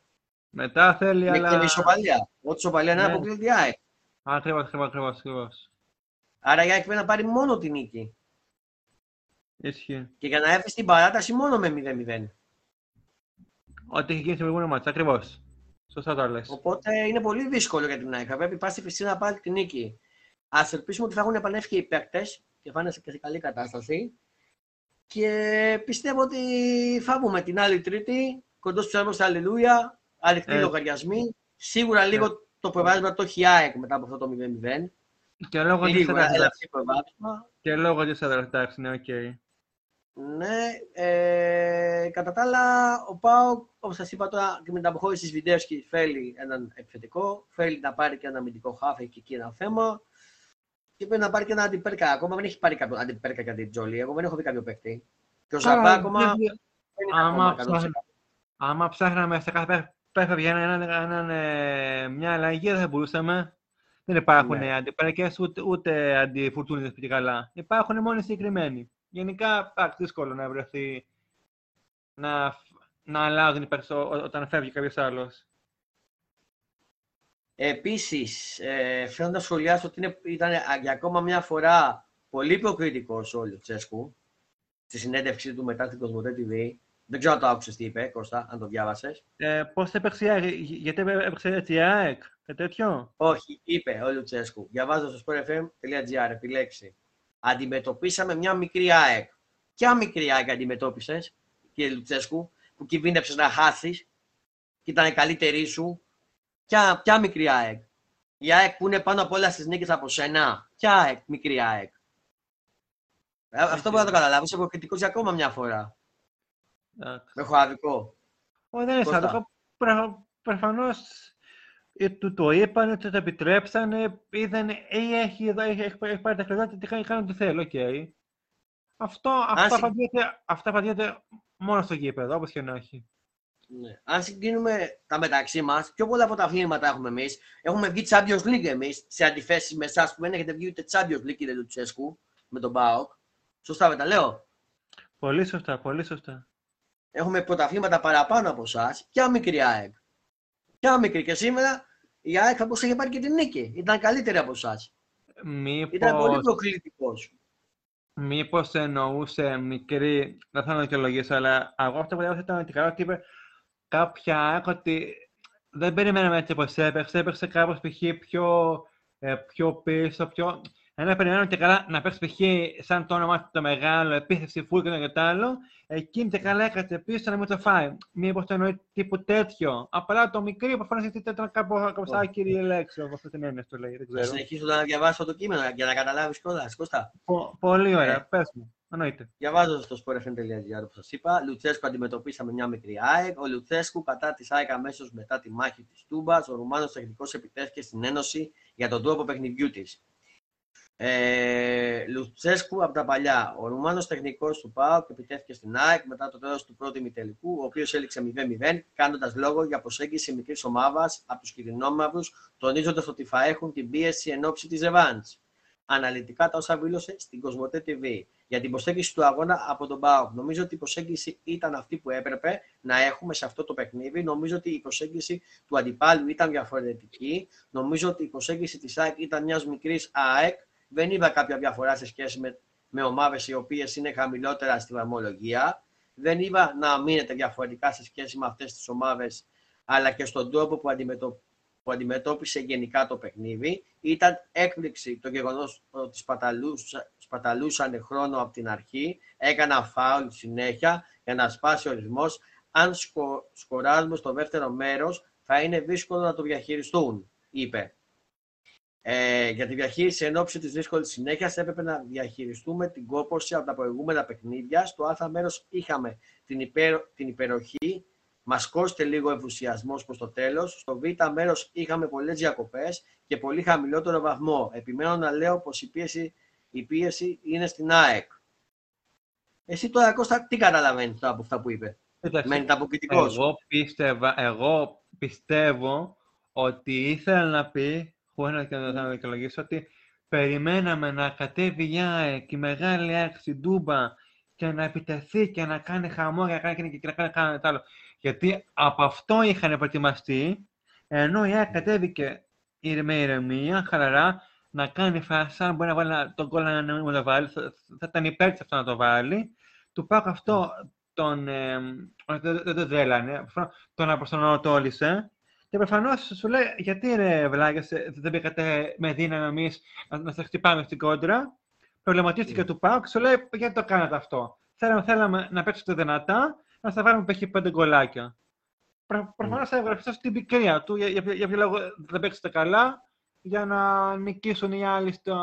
Μετά θέλει, Με αλλά... και ισοπαλία. Ό,τι ισοπαλία είναι Ναι. αποκλείεται η ΑΕΚ. Ακριβώς, ακριβώς, ακριβώς, ακριβώς. Άρα η ΑΕΚ πρέπει να πάρει μόνο την νίκη. Ισχύει. Και για να έρθει στην παράταση μόνο με 0-0. Ό,τι έχει γίνει στο προηγούμενο μάτς, ακριβώς. Σωστά το λες. Οπότε είναι πολύ δύσκολο για την ΑΕΚ. Θα πρέπει πάση φυσικά να πάρει την νίκη. Α ελπίσουμε ότι θα έχουν επανέλθει και οι παίκτες και θα είναι σε σε καλή κατάσταση. Και πιστεύω ότι θα βγούμε την άλλη Τρίτη, κοντός ψαλμός αλληλούια, ανοιχτοί Ε. λογαριασμοί. Σίγουρα λίγο το προβάδισμα το έχει η ΑΕΚ μετά από αυτό το 0-0. Και λόγω της Λίγο έδρας, έλαβε προβάδισμα. και λόγω της έδρας, εντάξει, ναι, οκ. Ναι, ε, κατά τα άλλα, ο ΠΑΟΚ, όπως σας είπα τώρα και με την αποχώρηση του Σφιντέρσκι, θέλει έναν επιθετικό. Θέλει να πάρει και ένα αμυντικό χάφ, έχει και εκεί ένα θέμα. Και πρέπει να πάρει και ένα αντιπέρκα. Ακόμα δεν έχει πάρει κάποιο αντιπέρκα για την Τζολί. Εγώ δεν έχω δει κάποιο παίκτη. Και ο Ζαμπά ακόμα Άρα, δεν είναι άμα ακόμα 100%. ψάχνα- άμα ψάχναμε σε κάθε πέφευε για έναν, έναν, ε, μια αλλαγή, δεν θα μπορούσαμε. Δεν υπάρχουν Ναι. ναι. αντιπέρακες ούτε, ούτε αντιφουρτούνιδες πιο καλά. Υπάρχουν μόνο οι συγκεκριμένοι. Γενικά, εντάξει, δύσκολο να βρεθεί να, να αλλάζουν οι παίκτες ό- όταν φεύγει κάποιος άλλος. Επίσης, ε, θέλω να σχολιάσω ότι είναι, ήταν α, για ακόμα μια φορά πολύ υποκριτικός ο Λουτσέσκου στη συνέντευξή του μετά την Κοσμοτέ TV. Δεν ξέρω αν το άκουσες τι είπε, Κώστα, αν το διάβασες. Ε, πώς έπαιξε η ΑΕΚ, Γι- γιατί έπαιξε έτσι η ΑΕΚ, και τέτοιο; Όχι, είπε ο Λουτσέσκου. Διαβάζω στο sportfm.gr, επιλέξει. Αντιμετωπίσαμε μια μικρή ΑΕΚ. Ποια μικρή ΑΕΚ αντιμετώπισες, κύριε Λουτσέσκου, που κινδύνεψες να χάσει και ήταν η καλύτερη σου; Ποια, ποια μικρή ΑΕΚ; Η ΑΕΚ που είναι πάνω απ' όλα στις νίκες από σένα. Ποια ΑΕΚ, μικρή ΑΕΚ; Ε, Αυτό μπορεί να το καταλάβει. Είσαι υποκριτικό για ακόμα μια φορά. Εντάξει. Με χωαδικό. Όχι, δεν είναι Κώστα. Σαν το. Προφανώ του το είπαν, του το επιτρέψανε, είδαν ή έχει, εδώ, έχει, έχει, έχει πάρει τα χρήματα και κάνει, κάνει ό,τι θέλει. οκ. Αυτό, αυτό, συ- απαντιέται, αυτό απαντιέται μόνο στο γήπεδο, όπως και να έχει. Ναι. Αν συγκρίνουμε τα μεταξύ μας, πιο πολλά πρωταθλήματα έχουμε εμείς. Έχουμε βγει Champions League εμείς, σε αντιθέσεις με εσάς που δεν έχετε βγει ούτε Champions League, κύριε Λουτσέσκου, με τον Μπάοκ. Σωστά δεν τα λέω; Πολύ σωστά, πολύ σωστά. Έχουμε πρωταθλήματα παραπάνω από εσάς. Ποια μικρή ΑΕΚ. Ποια μικρή. Και σήμερα η ΑΕΚ θα μπορούσε να είχε πάρει και την νίκη. Ήταν καλύτερη από εσάς. Ήταν πολύ Μήπως, προκλητικός. μήπως εννοούσε μικρή, δεν θα δικαιολογήσω, αλλά εγώ αυτό που διάβασα ήταν ότι καλά ότι είπε κάποια ΑΕΚ ότι δεν περιμέναμε έτσι όπως έπαιξε, έπαιξε κάπως π.χ. πιο, ε, πιο πίσω, πιο... Ένα περιμέναμε και καλά να παίξει π.χ. σαν το όνομά του το μεγάλο, επίθεση φουλ και το και το άλλο, εκείνη και καλά έκατσε πίσω να μην το φάει. Μήπως το εννοεί τύπου τέτοιο. Απλά το μικρή προφανώς γιατί ήταν κάπου, κάπως Όχι. άκυρη η λέξη, όπως αυτή την έννοια το λέει, δεν Θα ξέρω. συνεχίσω να διαβάσω το κείμενο για να καταλάβεις κιόλας. Κώστα. Πο- πολύ ωραία, Ε, πες μου. Εννοείται. Διαβάζω στο sportfm.gr όπως σας είπα. Λουτσέσκου αντιμετωπίσαμε μια μικρή ΑΕΚ. Ο Λουτσέσκου κατά τη ΑΕΚ αμέσως μετά τη μάχη της Τούμπας. Ο Ρουμάνος τεχνικός επιτέθηκε στην Ένωση για τον τρόπο παιχνιδιού της. Ε, Λουτσέσκου από τα παλιά. Ο Ρουμάνος τεχνικός του ΠΑΟΚ επιτέθηκε στην ΑΕΚ μετά το τέλος του πρώτου ημιτελικού, ο οποίος έληξε 0-0, κάνοντας λόγο για προσέγγιση μικρής ομάδας από τους κυρινόμαυρου, τονίζοντας ότι θα έχουν την πίεση εν ώψη της Ρεβάντ. Αναλυτικά τα όσα βήλωσε στην Κοσμοτέ TV για την προσέγγιση του αγώνα από τον ΠΑΟΚ. Νομίζω ότι η προσέγγιση ήταν αυτή που έπρεπε να έχουμε σε αυτό το παιχνίδι. Νομίζω ότι η προσέγγιση του αντιπάλου ήταν διαφορετική. Νομίζω ότι η προσέγγιση της ΑΕΚ ήταν μιας μικρής ΑΕΚ δεν είδα κάποια διαφορά σε σχέση με, με ομάδες οι οποίες είναι χαμηλότερα στη βαθμολογία. Δεν είδα να μείνετε διαφορετικά σε σχέση με αυτές τις ομάδες, αλλά και στον τρόπο που, αντιμετω... που αντιμετώπισε γενικά το παιχνίδι. Ήταν έκπληξη το γεγονός ότι σπαταλούσαν χρόνο από την αρχή, έκαναν φάουλ συνέχεια για να σπάσει ο ρυθμός. Αν σκο... σκοράζουμε στο δεύτερο μέρος, θα είναι δύσκολο να το διαχειριστούν, είπε. Ε, για τη διαχείριση εν ώψη της δύσκολης συνέχειας έπρεπε να διαχειριστούμε την κόπωση από τα προηγούμενα παιχνίδια. Στο Α μέρος είχαμε την, υπερ, την υπεροχή, μας κόστησε λίγο ενθουσιασμός προς το τέλος. Στο Β μέρος είχαμε πολλές διακοπές και πολύ χαμηλότερο βαθμό. Επιμένω να λέω πως η πίεση, η πίεση είναι στην ΑΕΚ. Εσύ τώρα, Κώστα, τι καταλαβαίνεις τώρα από αυτά που είπε; Μένεις Εγώ, εγώ πιστεύω ότι ήθελα να πει χωρίς να, να δικαιολογήσω ότι περιμέναμε να κατέβει η ΑΕΚ, η μεγάλη ΑΕΚ στην Τούμπα και να επιτεθεί και να κάνει χαμό και να κάνει και να κάνει κάτι άλλο. Γιατί από αυτό είχαν προετοιμαστεί, ενώ η ΑΕΚ κατέβηκε με ηρεμία, χαλαρά, να κάνει φάσα, μπορεί να βάλει τον κόλλο να μην το βάλει, θα, θα ήταν υπέρ της αυτό να το βάλει. Του πάω αυτό τον, ε, δεν το δέλανε, τον αποσανατόλισε και προφανώς σου λέει, γιατί ρε βλάγε, δεν πήγατε με δύναμη εμείς να, να σα χτυπάμε στην κόντρα; Προβληματίστηκε mm. του Πάουκ, σου λέει, γιατί το κάνατε αυτό; Θέλαμε, θέλαμε να παίξετε δυνατά, να σα βάλουμε π.χ. πέντε γκολάκια. Προ, Προφανώς mm. έβγαλε την πικρία του, για, για, για ποιο λόγο δεν παίξετε καλά, για να νικήσουν οι άλλοι στο,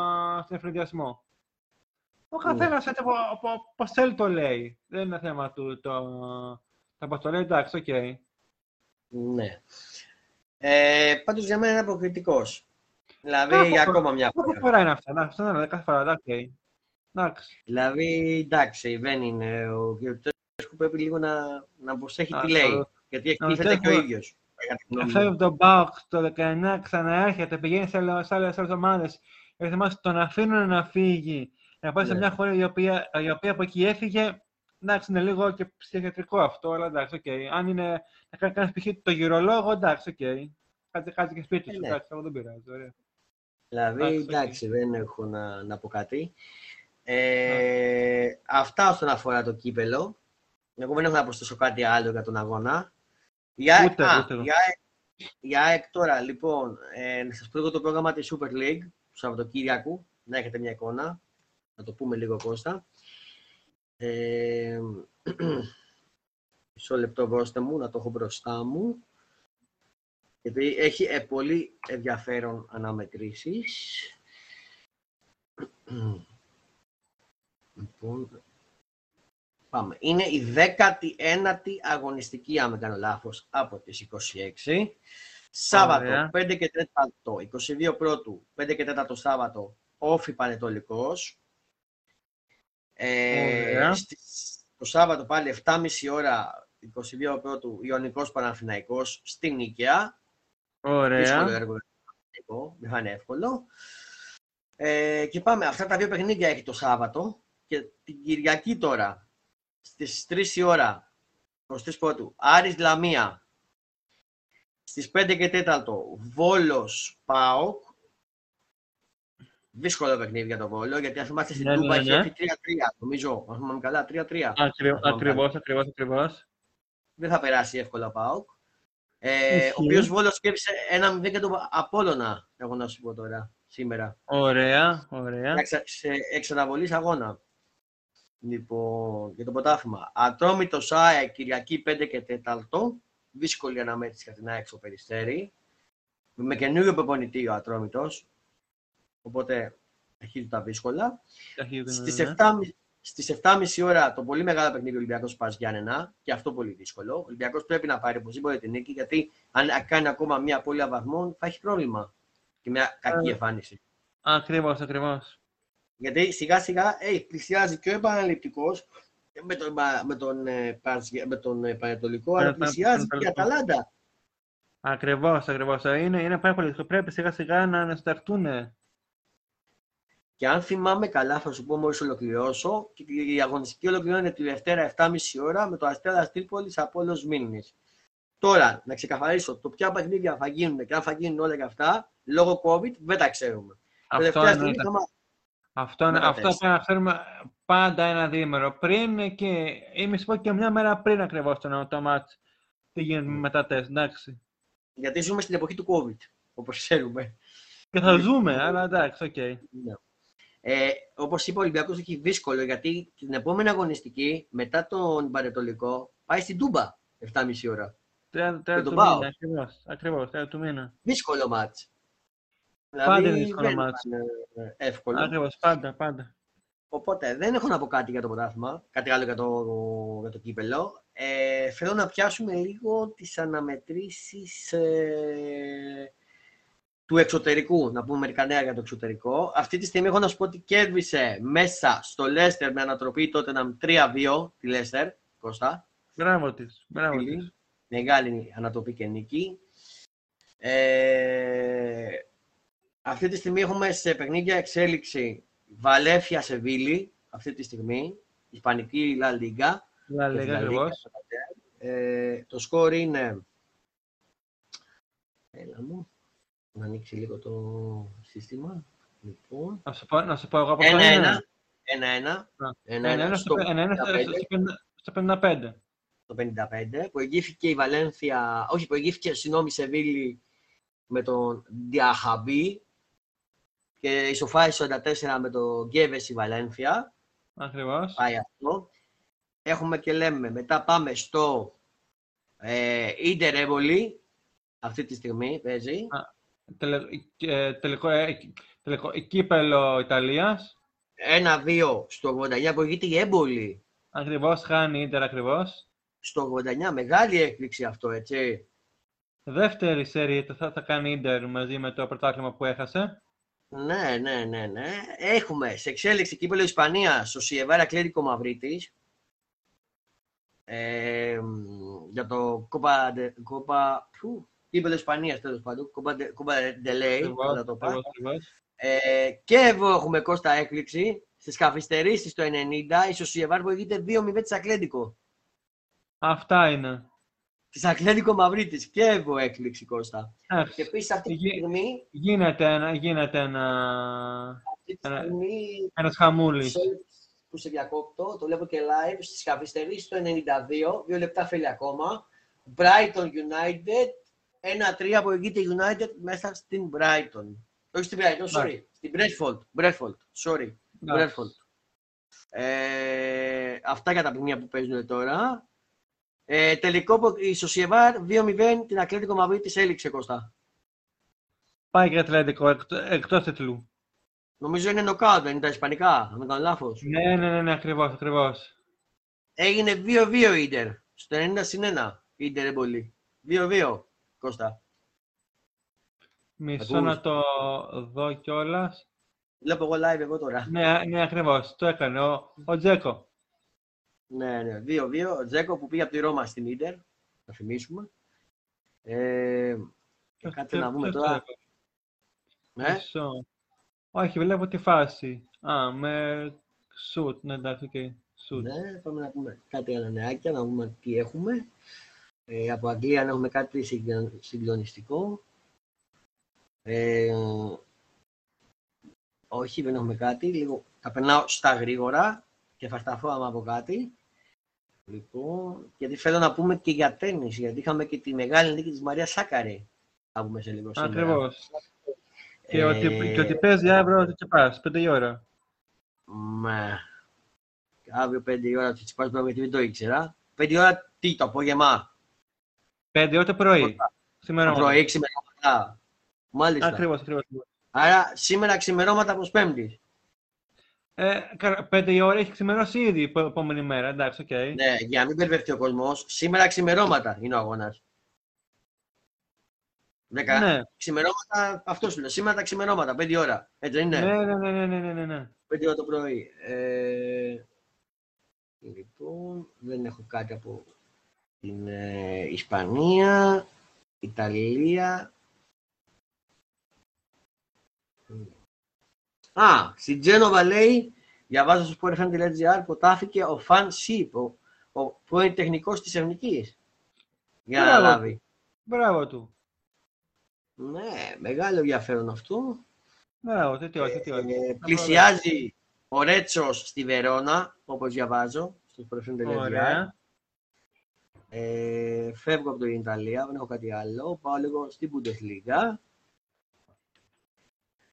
στον εφηδιασμό. Ο καθένας έτσι όπω θέλει το λέει. Δεν είναι θέμα του. Το, το, το λέει, εντάξει, οκ. Okay. Ναι. Ε, Πάντως για μένα είναι αποκριτικός. Δηλαδή κάθε για ακόμα μια φορά. Κάθε φορά είναι αυτά. Εντάξει, ναι, κάθε φορά. Εντάξει. Δηλαδή, εντάξει, δεν είναι. Ο κ. πρέπει λίγο να, να προσέχει τι λέει. Γιατί εκτίθεται και ο ίδιος. Φεύγει από τον Μπάουκ το 19, ξαναέρχεται, πηγαίνει σε άλλες ομάδες. Γιατί θυμάσαι, τον αφήνουν να φύγει. Να πάει σε ναι. μια χώρα η οποία, η οποία από εκεί έφυγε εντάξει, είναι λίγο και ψυχιατρικό αυτό, αλλά εντάξει, okay. Αν είναι να κάνει π.χ. το γυρολόγο, εντάξει, OK. Okay. Κάτσε, κάτσε και σπίτι σου, ε, ναι. εντάξει, αυτό δεν πειράζει, ωραία. Δηλαδή, εντάξει, δεν έχω να, να πω κάτι. Ε, αυτά όσον αφορά το κύπελο. Εγώ δεν έχω να προσθέσω κάτι άλλο για τον αγώνα. Για, ούτε, α, ούτε. Για, για ΑΕΚ τώρα, λοιπόν, ε, να σας πω το πρόγραμμα της Super League του Σαββατοκύριακου, να έχετε μια εικόνα, να το πούμε λίγο Κώστα. Ε, *clears throat* μισό λεπτό δώστε μου, να το έχω μπροστά μου. Γιατί έχει ε, πολύ ενδιαφέρον αναμετρήσεις. Λοιπόν, πάμε. Είναι η 19η αγωνιστική, αν δεν κάνω λάθος, από τις 26. Σάββατο, 5 και 4, 22 πρώτου, 5 και 4 Σάββατο, όφι Πανετολικός. Ε, το Σάββατο πάλι 7.30 ώρα, 22 πρώτου, Ιωνικός Παναθηναϊκός στην Νίκαια. Ωραία. Δύσκολο έργο, δεν θα είναι εύκολο. Ε, και πάμε, αυτά τα δύο παιχνίδια έχει το Σάββατο και την Κυριακή τώρα, στις 3 η ώρα, 23 πρώτου, Άρης Λαμία, στις 5 και 4 Βόλος Πάοκ, δύσκολο παιχνίδι για τον Βόλο, γιατί αν θυμάστε στην ναι, Τούμπα ναι, ναι. 3-3, νομίζω, αν θυμάμαι καλά, 3-3. Ακριβώς, ακριβώς, ακριβώς. Δεν θα περάσει εύκολα ο ΠΑΟΚ. Ε, ο οποίος Βόλο σκέφτησε ένα 0 για τον Απόλωνα, έχω να σου πω τώρα, σήμερα. Ωραία, ωραία. Σε εξαναβολής αγώνα. Λοιπόν, για το ποτάφημα. Ατρόμητο ΣΑΕ Κυριακή 5 και 4. Δύσκολη αναμέτρηση για την ΑΕΚ στο περιστέρι. Με καινούριο προπονητή ο Ατρόμητος. Οπότε αρχίζουν τα δύσκολα. Στις Στις 7.30 Στις 7.30 ώρα το πολύ μεγάλο παιχνίδι Ολυμπιακός Πας Γιάννενα, και αυτό πολύ δύσκολο. Ο Ολυμπιακός πρέπει να πάρει οπωσδήποτε την νίκη, γιατί αν κάνει ακόμα μία απώλεια βαθμών θα έχει πρόβλημα. Και μια κακή Ε, εμφάνιση. Ακριβώς, ακριβώς. Γιατί σιγά σιγά ε, πλησιάζει και ο επαναληπτικός με τον, με τον, ε, Πας- με τον ε, Πανετολικό, αλλά Ε, πλησιάζει και η Πανετολικό. Αταλάντα. Ακριβώς, ακριβώς. Είναι, είναι πάρα πολύ. Πρέπει σιγά σιγά να ανασταρτούν. Και αν θυμάμαι καλά, θα σου πω μόλις ολοκληρώσω, και η αγωνιστική ολοκληρώνεται τη Δευτέρα 7.30 ώρα με το Αστέρας Τρίπολης από όλο Μήνυνη. Τώρα, να ξεκαθαρίσω το ποια παιχνίδια θα γίνουν και αν θα γίνουν όλα και αυτά, λόγω COVID δεν τα ξέρουμε. Αυτό Τελευταία είναι, στιγμή θα μα- αυτό, είναι, με τα αυτό τεστ. πρέπει να ξέρουμε πάντα ένα διήμερο πριν και είμαι σου πω και μια μέρα πριν ακριβώς το, το μάτς. Τι γίνεται με τα τεστ, εντάξει. γιατί ζούμε στην εποχή του COVID, όπως ξέρουμε. Και θα ζούμε, αλλά εντάξει, οκ. Ναι. Ε, Όπως είπα, ο Ολυμπιακός έχει δύσκολο γιατί την επόμενη αγωνιστική μετά τον Παναιτωλικό πάει στην Τούμπα 7.30 ώρα. Τέλος τον του ΠΑΟΚ. μήνα, ακριβώς, ακριβώς, τέλος του μήνα. Δύσκολο ματς. Πάντα είναι Δηλαδή, δύσκολο δεν μάτς. είναι εύκολο. Ακριβώς, πάντα, πάντα. Οπότε δεν έχω να πω κάτι για το πρωτάθλημα, κάτι άλλο για το, για το κύπελο. Ε, θέλω να πιάσουμε λίγο τις αναμετρήσεις ε, του εξωτερικού, να πούμε μερικά νέα για το εξωτερικό. Αυτή τη στιγμή έχω να σου πω ότι κέρδισε μέσα στο Λέστερ με ανατροπή τότε να 3-2 τη Λέστερ, Κώστα. Μπράβο της, μπράβο Φίλη. της. Μεγάλη ανατροπή και νίκη. Ε, αυτή τη στιγμή έχουμε σε παιχνίδια εξέλιξη Βαλέφια Σεβίλη, αυτή τη στιγμή, Ισπανική Λα Λίγκα. Λα και Λίγα, Λα Λίγκα, ακριβώς. Ε, το σκορ είναι... Έλα μου, να ανοίξει λίγο το σύστημα. Λοιπόν, Να σου πω, να σου πω εγώ πόσο ένα-ένα. είναι. Ένα-ένα. Α, Ένα-ένα Ένα-ένα στο στο- ένα-ένα στο- 55. στο πενήντα- στο 55. το 55. Προηγήθηκε η Βαλένθια, όχι, προηγήθηκε, συγγνώμη, η Σεβίλη με τον Διαχαμπή και ισοφάρισε 44 με τον Γκέβες η Βαλένθια. Ακριβώς. Πάει αυτό. Έχουμε και λέμε, μετά πάμε στο ε, Ίντερ Έβολη, αυτή τη στιγμή παίζει. Τελε- ε, Τελικό ε, τελικό- ε, κύπελο Ιταλίας. 1-2 στο 89, προηγείται η Έμπολη. Ακριβώς, χάνει η Ίντερ ακριβώς. Στο 89, μεγάλη έκπληξη αυτό, έτσι. Δεύτερη σέρια θα, θα κάνει η Ίντερ μαζί με το πρωτάθλημα που έχασε. Ναι, ναι, ναι, ναι. Έχουμε σε εξέλιξη κύπελο Ισπανίας στο Σιεβάρα Κλέρικο Μαυρίτης. Ε, για το Κόπα. Κόπα πού, κύπελο Ισπανίας τέλος πάντων. Κόπα Ντελέη. Ακριβώς, θα το πω. ακριβώς, ακριβώς. Ε, και εδώ έχουμε Κώστα έκπληξη. Στις καθυστερήσεις το 90 η Σοσιεβάρ προηγείται 2-0 της Ακλέντικο. Αυτά είναι. Της Ακλέντικο Μαυρίτης. Και εδώ έκπληξη Κώστα. Και Εντάξει, επίσης αυτή τη Γι- στιγμή. γίνεται ένα, γίνεται ένα, Αυτή τη Ένα- στιγμή ένας χαμούλης. Sorry που σε διακόπτω, το βλέπω και live στις καθυστερήσεις το 92, δύο λεπτά φέλει ακόμα. Brighton United, 1-3 προηγείται η United μέσα στην Brighton. Όχι στην Brighton, sorry, στην Bradford. Bradford, sorry, Εντάξει. Bradford. Ε, αυτά για τα παιχνίδια που παίζουν τώρα. Ε, τελικό, η Σοσιεβάρ 2-0 την Ακλέτικο Μαβρή της έληξε Κώστα. Πάει και Ατλαντικό εκτό εκτός τίτλου. Νομίζω είναι νοκάουτ, δεν είναι τα ισπανικά, αν δεν κάνω λάθος. Ναι, ναι, ναι, ναι, ακριβώς, ακριβώς. Έγινε 2-2 η Ίντερ. Στο 90 συν 1 η Ίντερ εμπολή. 2-2, Κώστα. Μισό Ακούς. να το δω κιόλας. Βλέπω εγώ live εγώ τώρα. Ναι, ναι, ακριβώς. Το έκανε ο, ο Τζέκο. Ναι, ναι. 2-2. Ο Τζέκο που πήγε από τη Ρώμα στην Ίντερ. Να θυμίσουμε. Ε, και κάτσε να δούμε Ποιος το τώρα. έκανε; Ναι. Μισό. Όχι, βλέπω τη φάση. Α, με σουτ, ναι, εντάξει, οκ. Σουτ. ναι, πάμε να πούμε κάτι άλλα νεάκια, να δούμε τι έχουμε. Ε, από Αγγλία αν έχουμε κάτι συγκλο- συγκλονιστικό. Ε, όχι, δεν έχουμε κάτι. Λίγο, θα περνάω στα γρήγορα και θα σταθώ άμα από κάτι. Λοιπόν, γιατί θέλω να πούμε και για τέννις, γιατί είχαμε και τη μεγάλη νίκη της Μαρίας Σάκαρη. Θα πούμε σε λίγο σήμερα. Ακριβώς. Και, Ε, ότι, και ότι παίζει αύριο ο Τσιτσιπάς, πέντε η ώρα. Μα, αύριο 5 η ώρα του Τσιπάς πρέπει γιατί δεν το ήξερα. 5 η ώρα τι, το απόγευμα. Πέντε η ώρα το πρωί. Σήμερα Το πρωί ξημερώματα. Μάλιστα. Ακριβώς, ακριβώς. Άρα σήμερα ξημερώματα προς Πέμπτη. Ε, κα- πέντε η ώρα έχει ξημερώσει ήδη η επόμενη μέρα. Εντάξει, οκ. Ναι, για να μην μπερδευτεί ο κόσμος, σήμερα ξημερώματα είναι ο αγώνας. Δέκα. Ναι. Ξημερώματα, αυτός σου λέω. Σήμερα τα ξημερώματα, 5 ώρα. Έτσι δεν είναι; Ναι, ναι, ναι, ναι, ναι, ναι, ναι, ναι. 5 ώρα το πρωί. Ε, λοιπόν, δεν έχω κάτι από την ε, Ισπανία, Ιταλία. Α, στην Τζένοβα λέει, διαβάζω στο sportfm.gr, προτάθηκε ο Φαν Σιπ, ο, ο πρώην τεχνικός της Εθνικής. Για να Μπράβο. λάβει. Μπράβο του. Ναι, μεγάλο ενδιαφέρον αυτό. Μπράβο, τι τι όχι, τι όχι. Ε, πλησιάζει ο Ρέτσος στη Βερόνα, όπως διαβάζω, στο sportfm.gr. Ωραία. Ε, φεύγω από την Ιταλία, δεν έχω κάτι άλλο. Πάω λίγο στην Bundesliga.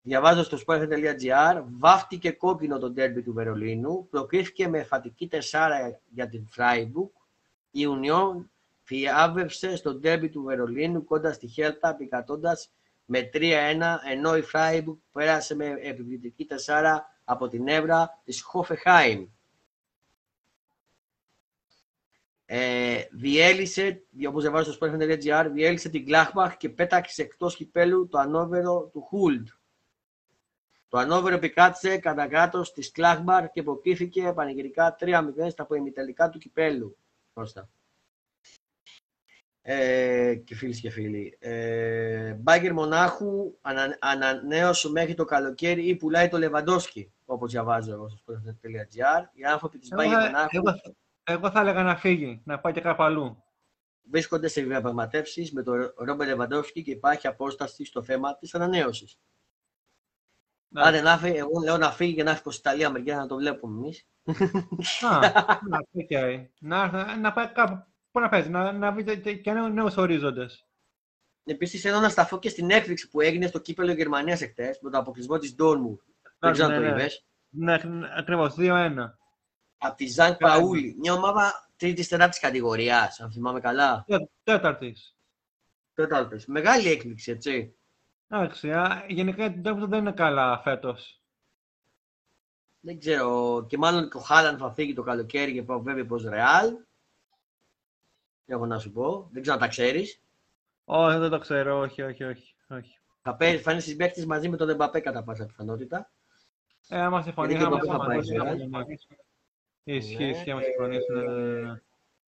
Διαβάζω στο sport.gr, βάφτηκε κόκκινο το ντέρμπι του Βερολίνου, προκρίθηκε με φατική τεσσάρα για την Freiburg. Η Union φιάβευσε στο ντέρμπι του Βερολίνου κοντά στη Χέλτα, επικατώντας με 3-1, ενώ η Freiburg πέρασε με επιβλητική τεσσάρα από την Εύρα της Hoffenheim. Ε, διέλυσε, όπως διαβάζω στο sportfm.gr, διέλυσε την Gladbach και πέταξε εκτός κυπέλου το ανώβερο του Χουλντ. Το ανώβερο επικράτησε κατά κράτος της Gladbach και υποκρίθηκε πανηγυρικά 3-0 στα προημιτελικά του κυπέλου. Κώστα. Ε, και φίλοι και φίλοι. Ε, Μπάγκερ Μονάχου ανα, ανανέωσε μέχρι το καλοκαίρι ή πουλάει το Λεβαντόσκι, όπως διαβάζω εγώ στο sportfm.gr. Οι άνθρωποι της Εγώ, Μπάγκερ θα- Μονάχου εγώ, εγώ θα έλεγα να φύγει, να πάει και κάπου αλλού. βρίσκονται σε διαπραγματεύσεις με τον Ρόμπερ Λεβαντόφσκι και υπάρχει απόσταση στο θέμα της ανανέωσης. Ναι. Άντε να φύγει, εγώ λέω να φύγει και να φύγει προς Ιταλία μεριά να το βλέπουμε εμείς. Α, να, οκ. να, να, να πάει κάπου. Πού να παίζει, να, να βρει και, και νέους ορίζοντες. Επίσης θέλω να σταθώ και στην έκπληξη που έγινε στο κύπελο Γερμανίας εχθές με τον αποκλεισμό της Ντόρτμουντ. Δεν ξέρω αν το είδε. Ναι, ακριβώς, 2-1. Από τη Ζανκτ Πάουλι. Μια ομάδα τρίτη-τετάρτη κατηγορίας, αν θυμάμαι καλά. Τέταρτης. Τέταρτης. Μεγάλη έκπληξη, έτσι. Εντάξει, α, γενικά η Dortmund δεν είναι καλά φέτος. Δεν ξέρω. Και μάλλον και ο Χάλαν θα φύγει το καλοκαίρι και βέβαια προς Ρεάλ. Έχω να σου πω. Δεν ξέρω αν τα ξέρεις. Όχι, δεν το ξέρω, όχι, όχι, όχι. όχι. Θα παίρνεις, θα είναι συμπαίκτη μαζί με τον Εμπαπέ κατά πάσα πιθανότητα. Ε, άμα συμφωνεί, Γιατί άμα και εγώ θα πάει συμφωνεί. Σε Real. Ισχύει, Ναι, ισχύει, άμα ε, συμφωνήσουν. ναι, ναι, ναι.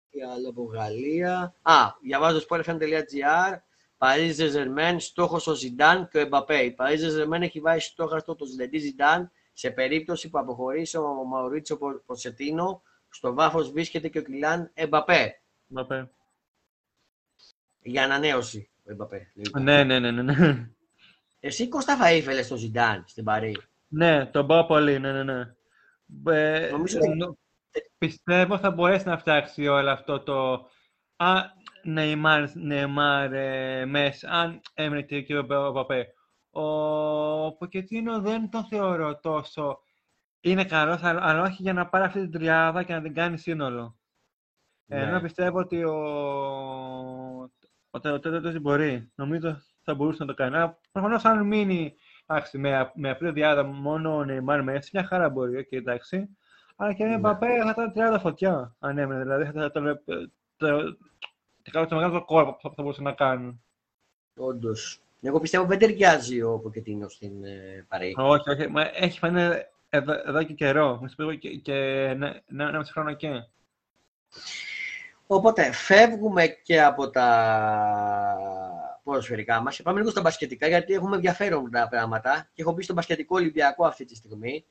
Τι άλλο από Γαλλία. Α, διαβάζω sportfm.gr. Paris Saint-Germain, στόχος ο Ζιντάν και ο Εμπαπέ. Η Paris Saint-Germain έχει βάσει στόχαστο το Ζιντεντή Ζιντάν σε περίπτωση που αποχωρήσει ο Μαουρίτσιο Πο- Ποσετίνο. Στο βάθος βρίσκεται και ο Κιλάν Εμπαπέ Μπαπέ. για ανανέωση. Ο Εμπαπέ. λοιπόν. Ναι, ναι, ναι, ναι, ναι. Εσύ Κώστα θα ήθελες τον Ζιντάν στην Παρή. Ναι, τον πάω πολύ, ναι, ναι, ναι. Ε, Νομίζω- νο- πιστεύω θα μπορέσει να φτιάξει όλο αυτό το α, Neymar, Neymar ε, Messi, αν έμεινε και και ο Παπέ. Ο Ποκετίνο δεν τον θεωρώ τόσο είναι καλός, αλλά αλλά όχι για να πάρει αυτή την τριάδα και να την κάνει σύνολο. Ναι. Ενώ πιστεύω ότι ο, ο τέταρτος μπορεί. Νομίζω θα μπορούσε να το κάνει. Αλλά προφανώς αν μείνει εντάξει, με, με απλή διάδα μόνο ο Neymar Messi, μια χαρά μπορεί, okay, εντάξει. Αλλά και ο Ναι. Μπαπέ θα ήταν τριάδα φωτιά, αν έμενε. Δηλαδή θα ήταν το, το, το, το μεγάλο κόλπο που θα, θα μπορούσε να κάνουν. Όντως. Εγώ πιστεύω δεν ταιριάζει ο Ποκετίνος στην ε, Παρή. Όχι, όχι, μα έχει φανεί εδώ, εδώ και καιρό. Μη σου πω και, και ναι, ναι, ένα μισό χρόνο και. Οπότε φεύγουμε και από τα ποδοσφαιρικά μας και πάμε λίγο στα μπασκετικά γιατί έχουμε ενδιαφέροντα πράγματα και έχω μπει στο μπασκετικό Ολυμπιακό αυτή τη στιγμή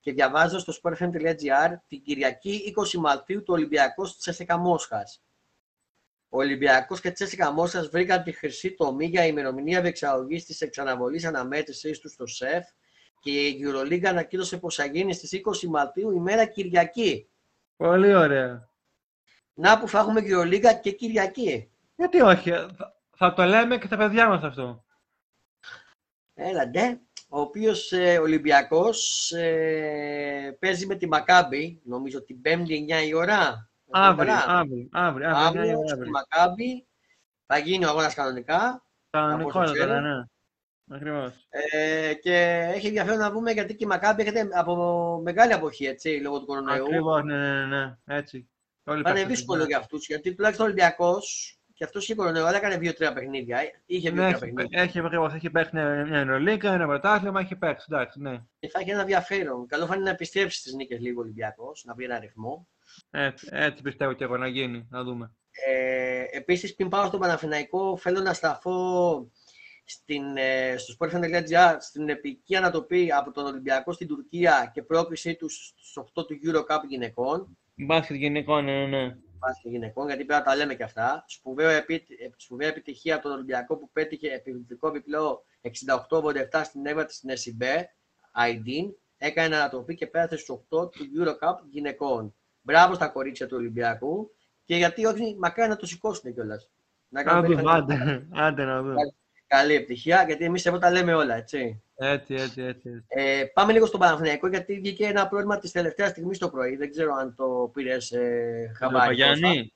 και διαβάζω στο sportfm.gr την Κυριακή 20 Μαρτίου του Ολυμπιακού της Τσέσσεκα Μόσχας. Ο Ολυμπιακός και η Τσέσσεκα Μόσχας βρήκαν τη χρυσή τομή για ημερομηνία διεξαγωγής της εξαναβολής αναμέτρησής τους στο ΣΕΦ και η Euroliga ανακοίνωσε πως θα γίνει στις 20 Μαρτίου ημέρα Κυριακή. Πολύ ωραία. Να που θα έχουμε Euroliga και Κυριακή. Γιατί όχι, θα, θα το λέμε και στα παιδιά μας αυτό. Έλα ντε. Ο οποίος ε, Ολυμπιακός ε, παίζει με τη Μακάμπη, νομίζω την 5η 9 η ώρα. Αύριο, Καλά. αύριο, αύριο, αύριο, Αύριο αύριο, στη αύριο. Μακάμπη θα γίνει ο αγώνας κανονικά. Κανονικότατα, ξέρω. ναι. Ακριβώς. Ε, και έχει ενδιαφέρον να δούμε γιατί και η Μακάμπη έρχεται από μεγάλη αποχή, έτσι, λόγω του κορονοϊού. Ακριβώς, ναι, ναι, ναι, έτσι. Όλοι Θα είναι παίκτες, δύσκολο ναι. για αυτούς, γιατί τουλάχιστον ο Ολυμπιακός και αυτός είχε κορονοϊό, αλλά έκανε δύο-τρία παιχνίδια. ε, Είχε Ναι, δύο-τρία έχει, παιχνίδια. έχει, ακριβώς, έχει παίξει μια μια Ευρωλίγκα, ένα πρωτάθλημα, έχει παίξει, εντάξει, ναι. Και θα έχει ένα ενδιαφέρον. Καλό θα είναι να επιστρέψει στις νίκες λίγο ο Ολυμπιακός, να βρει ένα ρυθμό. Έτσι, έτσι πιστεύω και εγώ να γίνει, να δούμε. Ε, Επίσης, πριν πάω στον Παναθηναϊκό, θέλω να σταθώ στην, ε, στο sportfan.gr στην επική ανατοπή από τον Ολυμπιακό στην Τουρκία και πρόκλησή τους στους 8 του Euro Cup γυναικών. Μπάσκετ γυναικών, ναι, ναι. Μπάσκετ γυναικών, γιατί πρέπει να τα λέμε και αυτά. Σπουδαίο επί, ε, σπουδαία επιτυχία από τον Ολυμπιακό που πέτυχε επιβλητικό διπλό 68-87 στην έβα της στην ΕΣΥΜΠΕ, Αιντίν, έκανε ανατροπή και πέρασε στους 8 του Euro Cup γυναικών. Μπράβο στα κορίτσια του Ολυμπιακού και γιατί όχι, μακάρι να το σηκώσουν κιόλας. Να Να κάνουν δούμε, περήφανη- άντε, άντε να δούμε. Καλή επιτυχία, γιατί εμείς εδώ τα λέμε όλα, έτσι. Έτσι, έτσι, έτσι. έτσι. Ε, πάμε λίγο στον Παναθηναϊκό, γιατί βγήκε ένα πρόβλημα της τελευταίας στιγμής το πρωί. Δεν ξέρω αν το πήρες ε, Τον χαμπάρι. Κώστα. Παπαγιάννη;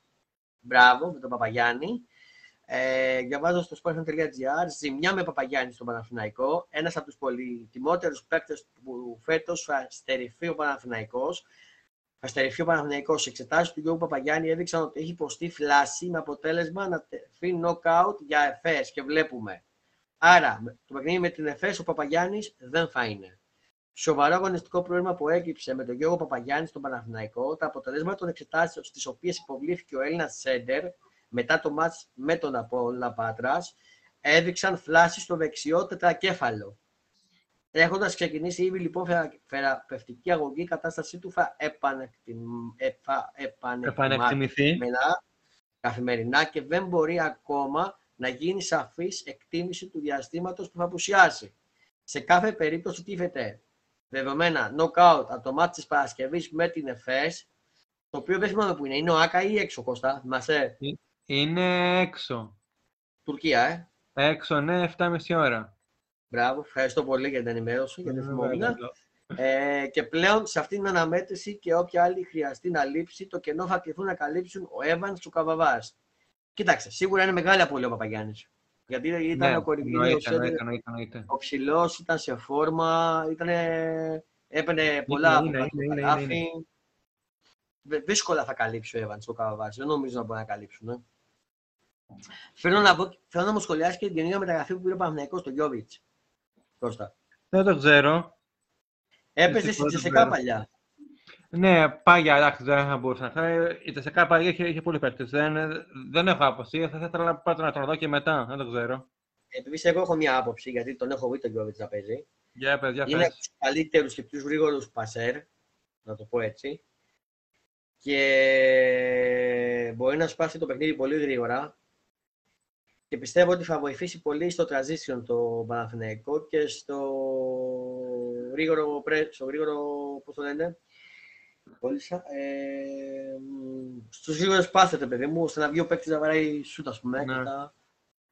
Μπράβο, με τον Παπαγιάννη. Ε, διαβάζω στο sportfan.gr ζημιά με Παπαγιάννη στον Παναθηναϊκό. Ένας από τους πολυτιμότερους παίκτες που φέτος θα στερηθεί ο Παναθηναϊκός. Θα στερηθεί ο Παναθηναϊκός. Εξετάσεις του Γιώργου Παπαγιάννη έδειξαν ότι έχει υποστεί φλάση με αποτέλεσμα να τεθεί knockout για ΕΦΕΣ και βλέπουμε. Άρα, με- το παιχνίδι με την ΕΦΕΣ ο Παπαγιάννης δεν θα είναι. Σοβαρό αγωνιστικό πρόβλημα που έκυψε με τον Γιώργο Παπαγιάννη στον Παναθηναϊκό, τα αποτελέσματα των εξετάσεων στις οποίες υποβλήθηκε ο Έλληνας Σέντερ μετά το μάτς με τον Απόλλωνα Πάτρας, έδειξαν φλάση στο δεξιό τετρακέφαλο. Έχοντας ξεκινήσει ήδη λοιπόν φερα- θεραπευτική αγωγή, η κατάστασή του θα επανεκτιμ- ε, θα επανεκτιμηθεί Επανεκτιμηθεί. καθημερινά και δεν μπορεί ακόμα να γίνει σαφής εκτίμηση του διαστήματος που θα απουσιάσει. Σε κάθε περίπτωση τίθεται δεδομένα knockout από το μάτι της Παρασκευής με την ΕΦΕΣ, το οποίο δεν θυμάμαι που είναι. Είναι ο Άκα ή έξω, Κώστα; Θυμάσαι; Είναι έξω. Τουρκία, ε. Έξω, ναι, 7.30 ώρα. Μπράβο, ευχαριστώ πολύ για την ενημέρωση, γιατί Ναι, θυμόμουν. παρακαλώ. Ε, και πλέον σε αυτήν την αναμέτρηση και όποια άλλη χρειαστεί να λείψει, το κενό θα κληθούν να καλύψουν ο Εύαν και ο Καβαβάς. Κοίταξε, σίγουρα είναι μεγάλη απολύτω ο Παπαγιάννης. Γιατί ήταν Ναι, ο κορυφαίος, εννοείται, εννοείται, εννοείται, εννοείται. ο ψηλός, ήταν σε φόρμα, ήταν, έπαιρνε πολλά από είναι, κάτω είναι, το είναι, καλάθι. Δυ- Δύσκολα θα καλύψει ο Εύαν και ο Καβαβάς. Δεν νομίζω να μπορεί να καλύψουν. Ε. Θέλω να, πω, θέλω να μου σχολιάσεις και την καινούργια μεταγραφή που πήρε ο Παναγιακό στο Γιώβιτς. Κώστα. Δεν το ξέρω. Έπαιζε στην Δυστυχώς δεν Τσεσεκά ξέρω. παλιά. Ναι, πάγια, εντάξει, δεν θα μπορούσα να ξέρω. Η Τεσσεκά πάγια είχε, είχε πολύ παίκτες. Δεν, δεν έχω άποψη. Θα ήθελα να πάω να τον δω και μετά. Δεν το ξέρω. Επειδή εγώ έχω μια άποψη, γιατί τον έχω δει τον Γιώβιτς να παίζει. Για πες, για Είναι από πες. τους καλύτερους και πιο γρήγορους πασέρ, να το πω έτσι. Και μπορεί να σπάσει το παιχνίδι πολύ γρήγορα. Και πιστεύω ότι θα βοηθήσει πολύ στο transition το Παναθηναϊκό και στο γρήγορο, πρέ- στο γρήγορο πώς το λένε, κόλλησα, ε, μ, στους γρήγορες πάσες, ρε παιδί μου, ώστε να βγει ο παίκτης να βαράει σούτ, ας πούμε, Ναι. και, τα,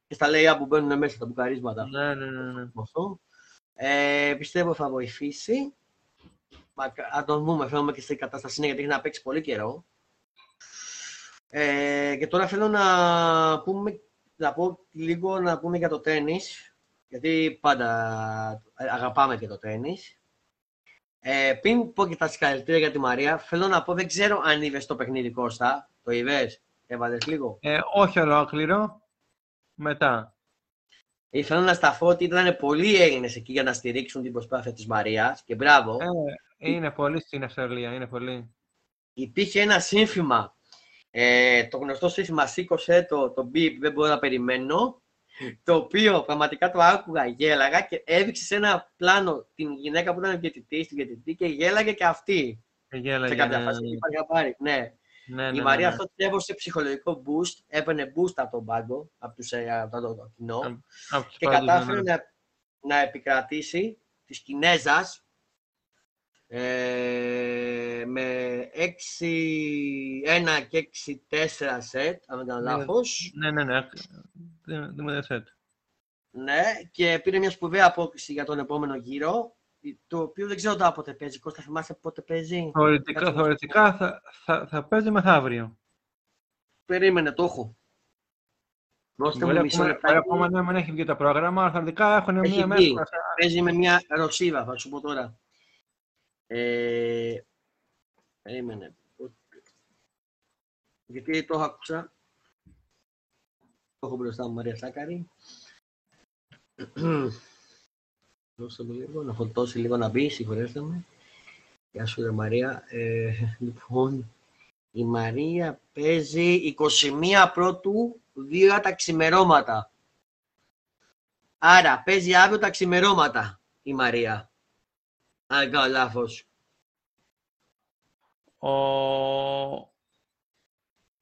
και στα λέει που μπαίνουν μέσα, τα μπουκαρίσματα. Ναι, ναι, ναι. ναι. με αυτό. Ε, πιστεύω θα βοηθήσει. Μακα- Αν τον δούμε, θέλουμε και στην κατάσταση είναι, γιατί έχει να παίξει πολύ καιρό. Ε, και τώρα θέλω να πούμε, να πω λίγο να πούμε για το τέννις, γιατί πάντα αγαπάμε και το τέννις. Ε, πριν πω και τα συγχαρητήρια για τη Μαρία, θέλω να πω, δεν ξέρω αν είδες το παιχνίδι Κώστα, το είδες, έβαλες λίγο; Ε, όχι ολόκληρο. Μετά. Ήθελα να σταθώ ότι ήταν πολλοί Έλληνες εκεί για να στηρίξουν την προσπάθεια της Μαρίας και μπράβο. Ε, είναι πολύ στην Αυστραλία, είναι πολύ. Υπήρχε ένα σύνθημα. Ε, το γνωστό σύνθημα σήκωσε το, το beep, δεν μπορώ να περιμένω. Το οποίο πραγματικά το άκουγα, γέλαγα και έδειξε σε ένα πλάνο την γυναίκα που ήταν διαιτητής, την διαιτητή και γέλαγε και αυτή. Ε, γέλαγε, σε κάποια ναι, φάση. ναι, και είπα, «Για πάρει». Ναι. ναι, ναι, Η Μαρία ναι, αυτό τη έδωσε ψυχολογικό boost, έπαιρνε boost από τον πάγκο, από, τους, ε, από το, το κοινό. ναι. Από τους και πάντους, ναι, κατάφερε ναι. να, να επικρατήσει της Κινέζας ε, με 6-1 και 6-4 σετ, αν δεν κάνω Ναι. λάθος. Ναι, ναι, ναι. Δεν δεν μου δεν σετ. Ναι, και πήρε μια σπουδαία απόκριση για τον επόμενο γύρο, το οποίο δεν ξέρω τώρα πότε παίζει. Κώστα, θυμάσαι πότε παίζει; Θεωρητικά, Κάτσε να θεωρητικά θα, θα, θα παίζει μεθαύριο. Περίμενε, το έχω. Δώστε Μπορεί μου μισό ακόμα, λεπτάκι. μπορεί ακόμα να μην έχει βγει το πρόγραμμα, αλλά θεωρητικά έχουν Έχει μία βγει. μέρα. Παίζει με μια ρωσίδα, θα σου πω τώρα. Ε, περίμενε. Γιατί το έχω άκουσα. Το έχω μπροστά μου, Μαρία Σάκαρη. Δώστε μου λίγο, να φορτώσει λίγο να μπει, συγχωρέστε με. Γεια σου, ρε Μαρία. Ε, λοιπόν, η Μαρία παίζει 21 πρώτου, 2 τα ξημερώματα. Άρα, παίζει αύριο τα ξημερώματα η Μαρία. Αν δεν κάνω λάθος. Ο...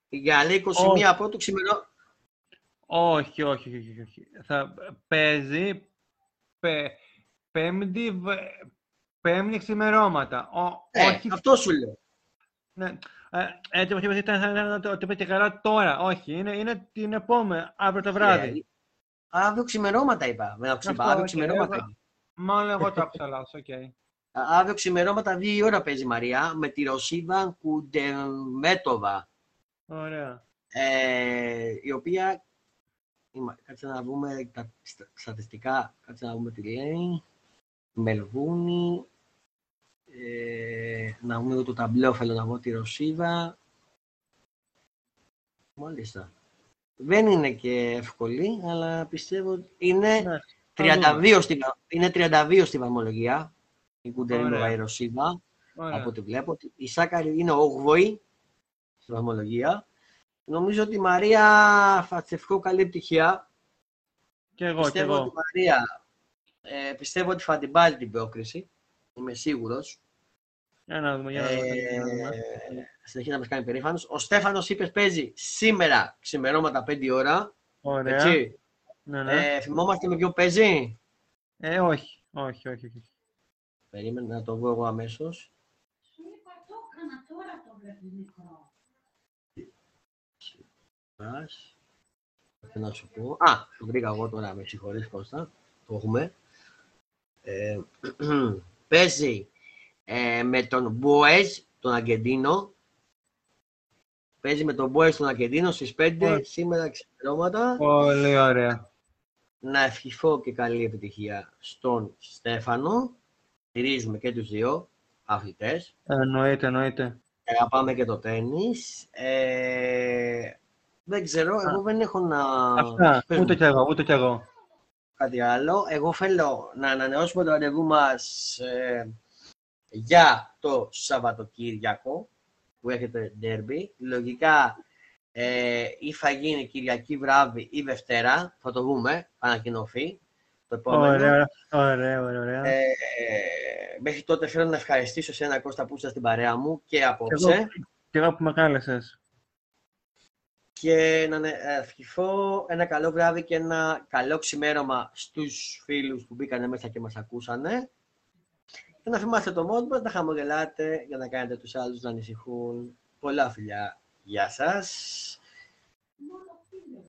Για λέει 21 πρώτου ξημερώ... Όχι, όχι, όχι, όχι, όχι. Θα παίζει πε, πέμπτη, β- πέμπτη ξημερώματα. Ο, Ε, όχι, αυτό σου λέω. ναι. Ε, Έτσι, όχι, ήταν σαν να το ότι είπε και καλά τώρα. Όχι, είναι, είναι την επόμενη, αύριο το βράδυ. Ε, αύριο ξημερώματα είπα. Με άκουσε, είπα, Αυτό, αύριο οκ, ξημερώματα. εγώ- είπα. Μάλλον εγώ το άκουσα λάθος, οκ. Α- Αύριο ξημερώματα 2 η ώρα παίζει η Μαρία με τη Ρωσίδα Κουντερμέτοβα. Ωραία. Ε, η οποία, η Μα- κάτσε να δούμε τα στα- στατιστικά, κάτσε να δούμε τι λέει. Μελβούνι, ε, να δούμε εδώ το ταμπλό, θέλω να δω τη Ρωσίδα. Μάλιστα. Δεν είναι και εύκολη, αλλά πιστεύω ότι είναι Ναι, 32 στη, βα- είναι 32 στη βαθμολογία. Η Κουντερίνοβα Ωραία. η Ρωσίδα, ωραία. από ό,τι βλέπω. Η Σάκαρη είναι 8η στη βαθμολογία. Νομίζω ότι η Μαρία θα της ευχώ καλή επιτυχία. Και εγώ, και πιστεύω ότι η εγώ. Μαρία ε, πιστεύω ότι θα την πάρει την πρόκριση. Είμαι σίγουρος. Για να δούμε, για να δούμε. για να δούμε. Ε, συνεχίζει να μας κάνει περήφανος. Ο Στέφανος είπε παίζει σήμερα ξημερώματα 5 ώρα. Ωραία. Έτσι. Ναι, ναι. Ε, θυμόμαστε με ποιο παίζει; Ε, όχι, όχι, όχι. όχι. Περίμενε να το βρω εγώ αμέσως. Σου είπα το έκανα τώρα το βλέπεις μικρό. Ας. Τι να σου πω. Α, το βρήκα εγώ τώρα, με συγχωρείς Κώστα. Το έχουμε. Ε, *clears throat* παίζει ε, με τον Μποέζ, τον Αργεντίνο. Παίζει με τον Μποέζ, τον Αργεντίνο στις 5 Ωραία. σήμερα ξεπερώματα. Πολύ ωραία. Να ευχηθώ και καλή επιτυχία στον Στέφανο. Στηρίζουμε και τους δύο αθλητές. Εννοείται, εννοείται. Αγαπάμε και το τέννις. Ε, δεν ξέρω, εγώ δεν έχω να... Αυτά, Πες μου ούτε κι εγώ, ούτε κι εγώ. κάτι άλλο. Εγώ θέλω να ανανεώσουμε το ραντεβού μας ε, για το Σαββατοκύριακο που έχετε derby. Λογικά ε, ή θα γίνει Κυριακή βράδυ ή Δευτέρα. Θα το δούμε, θα ανακοινωθεί το επόμενο. Ωραία, ωραία, ωραία. ωραία. Ε, μέχρι τότε θέλω να ευχαριστήσω σε ένα Κώστα που είσαι στην παρέα μου και Και απόψε. εγώ, και εγώ που με κάλεσες. και να ναι, ευχηθώ ένα καλό βράδυ και ένα καλό ξημέρωμα στους φίλους που μπήκανε μέσα και μας ακούσανε. Και να θυμάστε το μόντ μας, να χαμογελάτε για να κάνετε τους άλλους να ανησυχούν. Πολλά φιλιά. Γεια σας. Μόνο